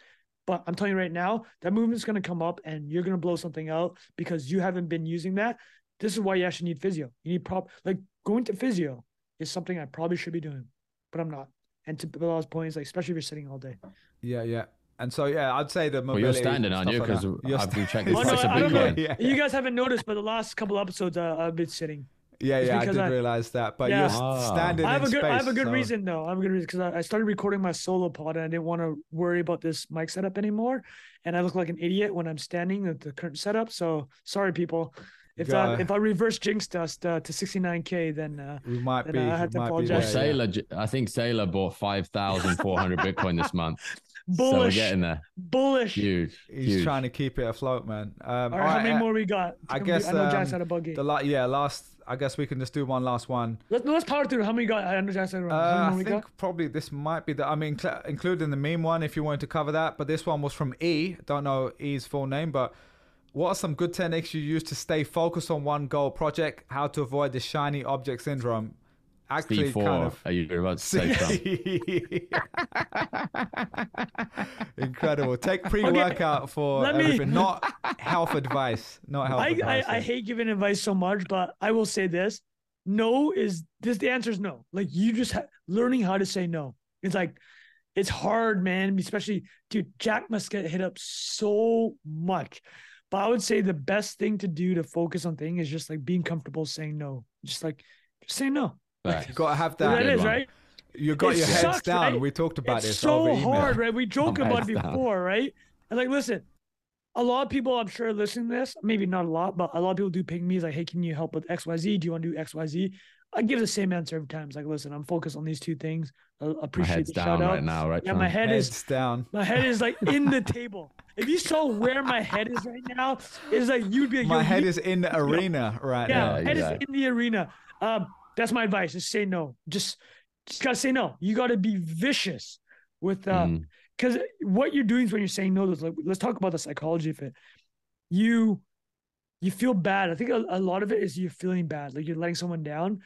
But I'm telling you right now, that movement's going to come up and you're going to blow something out because you haven't been using that. This is why you actually need physio. You need prop like going to physio is something I probably should be doing, but I'm not. And to Bilal's point is like, especially if you're sitting all day. Yeah, yeah. And so yeah, I'd say the Well, mobility. you're standing, aren't you? Because that. You're I've sta- been checking the Oh, no, price of I know. Bitcoin. Yeah, You guys haven't noticed, but the last couple episodes uh, I've been sitting. yeah, It's yeah. I did I- realize that, but Yeah. you're s- Ah. standing I have a good, space. I have a good so- reason though. I have a good reason because I, I started recording my solo pod and I didn't want to worry about this mic setup anymore. And I look like an idiot when I'm standing at the current setup. So sorry, people. If uh, if I reverse jinxed us uh, to 69k, then uh, We might Then be. I had to might be apologize. Well. Saylor, I think Saylor bought 5,400 Bitcoin this month. So we're bullish, getting there. bullish. Huge. He's huge. trying to keep it afloat, man. Um, All right, how many uh, more we got? I We- guess, I know Jack's um, had a buggy. The la- yeah, last. I guess we can just do one last one. Let's let's power through. How many got? I know Jack's had a run. Uh, I think got? probably this might be the. I mean, cl- including the meme one if you wanted to cover that. But this one was from E. Don't know E's full name, but what are some good techniques you use to stay focused on one goal project? How to avoid the shiny object syndrome? Actually, C4. kind of. Uh, Are you about to say something? Incredible. Take pre-workout for let me- not health advice. Not health I, I, advice. I hate giving advice so much, but I will say this: no is this. The answer is no. Like you just ha- learning how to say no. It's like it's hard, man. Especially, dude. Jack must get hit up so much. But I would say the best thing to do to focus on things is just like being comfortable saying no. Just like just say no. Facts. You gotta have That that. Good is one. right. You got It your heads down. right? We talked about it's this so hard, right? We joke My about it head's down. before, right? And like, listen, a lot of people I'm sure listening to this, maybe not a lot, but a lot of people do ping me like, hey, can you help with XYZ? Do you want to do XYZ? I give the same answer every time. It's like, listen, I'm focused on these two things. I My appreciate head's the shout down out. right now, right? Yeah, Sean? my head is down. my head is like in the table. If you saw where my head is right now, it's like you'd be like, My head you- is in the arena right yeah, now. Yeah, head exactly. is in the arena. Um, that's my advice. Just say no. Just, just gotta say no. You gotta be vicious with uh, Mm. because what you're doing is when you're saying no. Like, let's talk about the psychology of it. You, you feel bad. I think a, a lot of it is you're feeling bad, like you're letting someone down.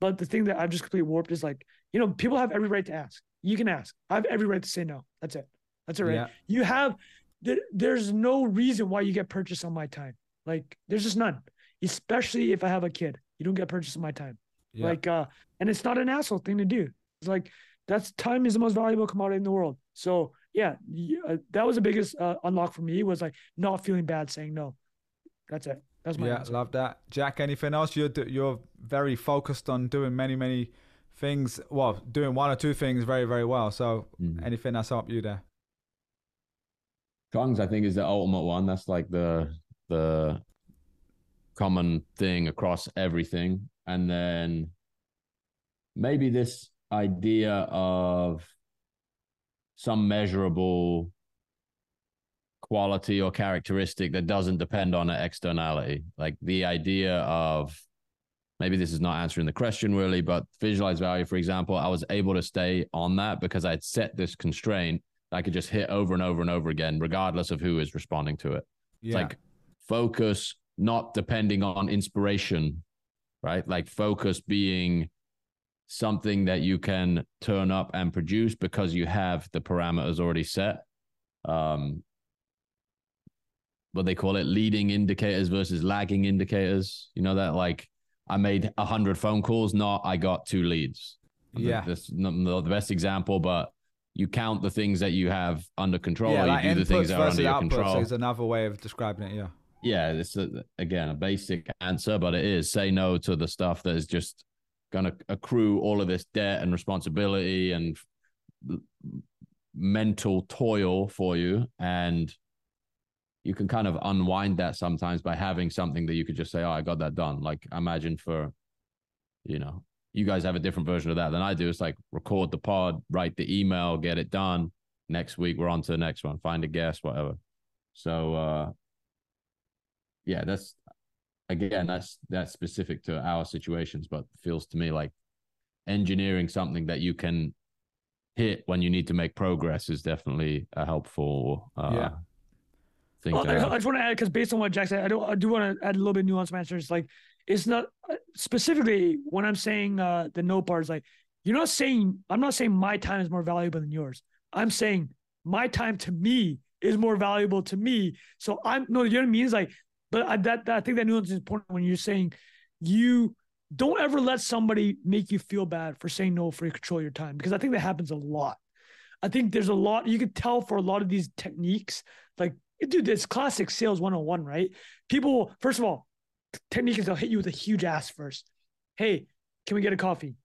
But the thing that I've just completely warped is like, you know, people have every right to ask. You can ask. I have every right to say no. That's it. That's it, right? Yeah. You have. There, there's no reason why you get purchased on my time. Like, there's just none. Especially if I have a kid, you don't get purchased on my time. Yeah. Like, uh, and it's not an asshole thing to do. It's like that's time is the most valuable commodity in the world. So yeah, y- uh, that was the biggest uh, unlock for me was like not feeling bad saying no. That's it. That's my yeah, answer. love that. Jack, anything else? You're you're very focused on doing many many things. Well, doing one or two things very very well. So Mhm. anything that's up you there? Tongues, I think, is the ultimate one. That's like the the common thing across everything. And then maybe this idea of some measurable quality or characteristic that doesn't depend on an externality. Like the idea of maybe this is not answering the question really, but visualize value, for example, I was able to stay on that because I'd set this constraint that I could just hit over and over and over again, regardless of who is responding to it. It's Yeah. like focus not depending on inspiration, right? Like focus being something that you can turn up and produce because you have the parameters already set. Um, what they call it, leading indicators versus lagging indicators. You know that like I made a hundred phone calls, not I got two leads. Yeah. that's not the best example, but you count the things that you have under control. yeah, like you do the things that are under your outputs control is another way of describing it. Yeah. Yeah, it's a, again a basic answer, but it is say no to the stuff that is just going to accrue all of this debt and responsibility and mental toil for you and you can kind of unwind that sometimes by having something that you could just say, "Oh, I got that done." Like imagine for, you know, you guys have a different version of that than I do. It's like record the pod, write the email, get it done. Next week we're on to the next one. Find a guest, whatever. So, uh, yeah, that's again that's that's specific to our situations, but feels to me like engineering something that you can hit when you need to make progress is definitely a helpful uh, Yeah. thing. Well, to I, have. I just want to add because based on what Jack said, I do I do want to add a little bit of nuance to my answer. It's like it's not uh, specifically when I'm saying uh, the no part is like you're not saying I'm not saying my time is more valuable than yours. I'm saying my time to me is more valuable to me. So I'm no, you know what I mean? It's like, but I, that, that I think that nuance is important when you're saying you don't ever let somebody make you feel bad for saying no for you control your time because I think that happens a lot. I think there's a lot you could tell for a lot of these techniques, like dude, it's classic sales 101, right? People, first of all, technique is they'll hit you with a huge ass first. Hey, can we get a coffee?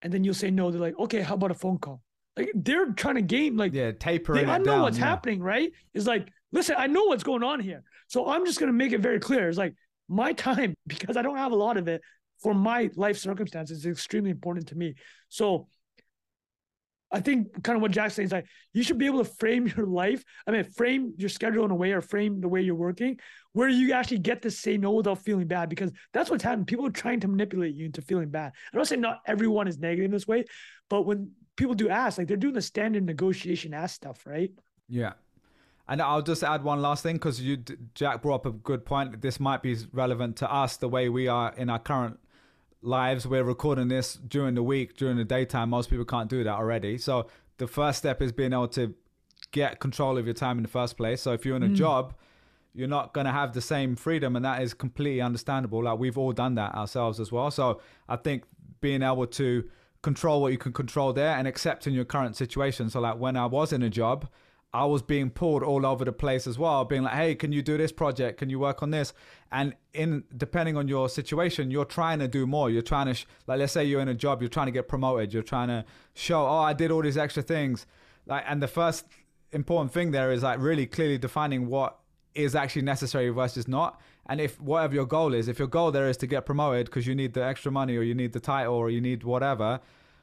And then you'll say no. They're like, okay, how about a phone call? Like they're trying to game like Yeah, tapering they, I know down, what's yeah. happening, right? It's like, listen, I know what's going on here. So I'm just gonna make it very clear. It's like my time, because I don't have a lot of it for my life circumstances, is extremely important to me. So I think kind of what Jack's saying is like you should be able to frame your life. I mean, frame your schedule in a way or frame the way you're working where you actually get to say no without feeling bad because that's what's happening. People are trying to manipulate you into feeling bad. I'm not saying not everyone is negative in this way, but when people do ask, like they're doing the standard negotiation ask stuff, right? Yeah. And I'll just add one last thing because you, Jack, brought up a good point. This might be relevant to us the way we are in our current lives. We're recording this during the week, during the daytime. Most people can't do that already. So the first step is being able to get control of your time in the first place. So if you're in a mm. job, you're not going to have the same freedom, and that is completely understandable. Like we've all done that ourselves as well. So I think being able to control what you can control there and accepting your current situation. So like when I was in a job, I was being pulled all over the place as well, being like, "Hey, can you do this project? Can you work on this?" And in depending on your situation, you're trying to do more. You're trying to sh- like, let's say you're in a job, you're trying to get promoted. You're trying to show, "Oh, I did all these extra things." Like, and the first important thing there is like really clearly defining what is actually necessary versus not. And if whatever your goal is, if your goal there is to get promoted because you need the extra money or you need the title or you need whatever,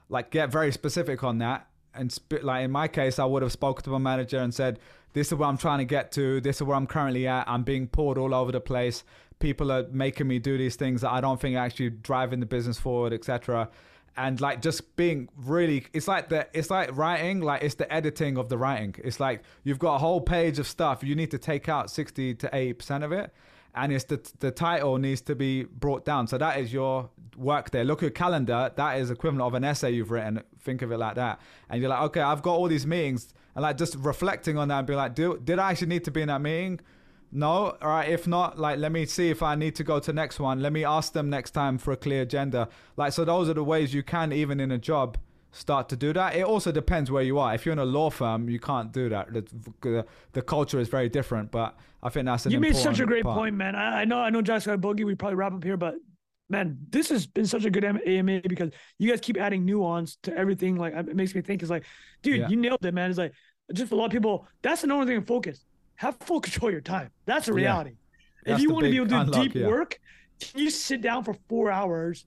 like get very specific on that. And sp- like in my case, I would have spoken to my manager and said, "This is where I'm trying to get to. This is where I'm currently at. I'm being pulled all over the place. People are making me do these things that I don't think are actually driving the business forward, etc." and like just being really it's like the it's like writing like it's the editing of the writing it's like you've got a whole page of stuff you need to take out 60 to 80 percent of it and it's the the title needs to be brought down. So that is your work there. Look at your calendar. That is equivalent of an essay you've written. Think of it like that. And you're like okay i've got all these meetings. And like just reflecting on that and be like do, did i actually need to be in that meeting? No, all right. If not, like, let me see if I need to go to next one. Let me ask them next time for a clear agenda. Like, so those are the ways you can, even in a job, start to do that. It also depends where you are. If you're in a law firm, you can't do that. The, the, culture is very different. But I think that's an you made such a great part. point, man. I, I know, I know, Josh got a bogey. We probably wrap up here, but man, this has been such a good AMA because you guys keep adding nuance to everything. Like it makes me think, it's like, dude, Yeah. you nailed it, man. It's like just a lot of people, that's the only thing. In focus. Have full control of your time. That's a Yeah. reality. That's if you want to be able to do unlock, deep yeah. work, can you sit down for four hours?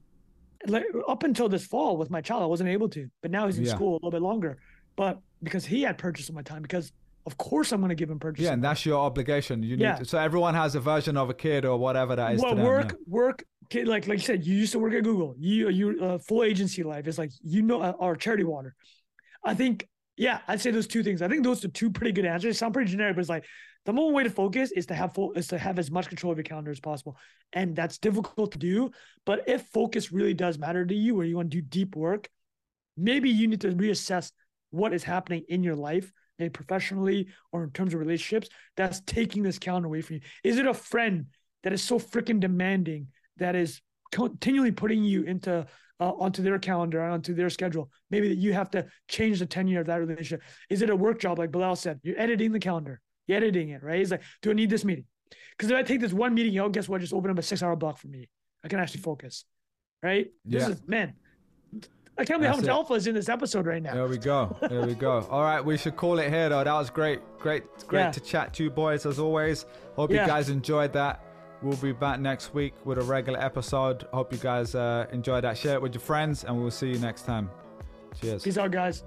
Like up until this fall with my child, I wasn't able to, but now he's in Yeah. school a little bit longer. But because he had purchase of my time, because of course I'm going to give him purchase. Yeah, and that's your obligation. You need Yeah. to, so everyone has a version of a kid or whatever that is. well, to them, work, yeah. work, kid, like like you said, you used to work at Google. You you uh, full agency life is like you know uh, or charity water. I think yeah, I'd say those two things. I think those are two pretty good answers. Sound pretty generic, but it's like the one way to focus is to have full is to have as much control of your calendar as possible, and that's difficult to do. But if focus really does matter to you, or you want to do deep work, maybe you need to reassess what is happening in your life, maybe professionally or in terms of relationships, that's taking this calendar away from you. Is it a friend that is so freaking demanding that is continually putting you into uh, onto their calendar onto their schedule? Maybe that you have to change the tenure of that relationship. Is it a work job like Bilal said? You're editing the calendar, editing it, right? He's like, do I need this meeting? Because if I take this one meeting out, guess what? Just open up a six hour block for me. I can actually focus, right? Yeah. This is man I can't believe how much it. alpha is in this episode right now. There we go. There we go. All right, we should call it here though. That was great. Great, great Yeah. to chat to you boys as always. Hope Yeah. you guys enjoyed that. We'll be back next week with a regular episode. Hope you guys uh, enjoyed that. Share it with your friends, and we'll see you next time. Cheers. Peace out, guys.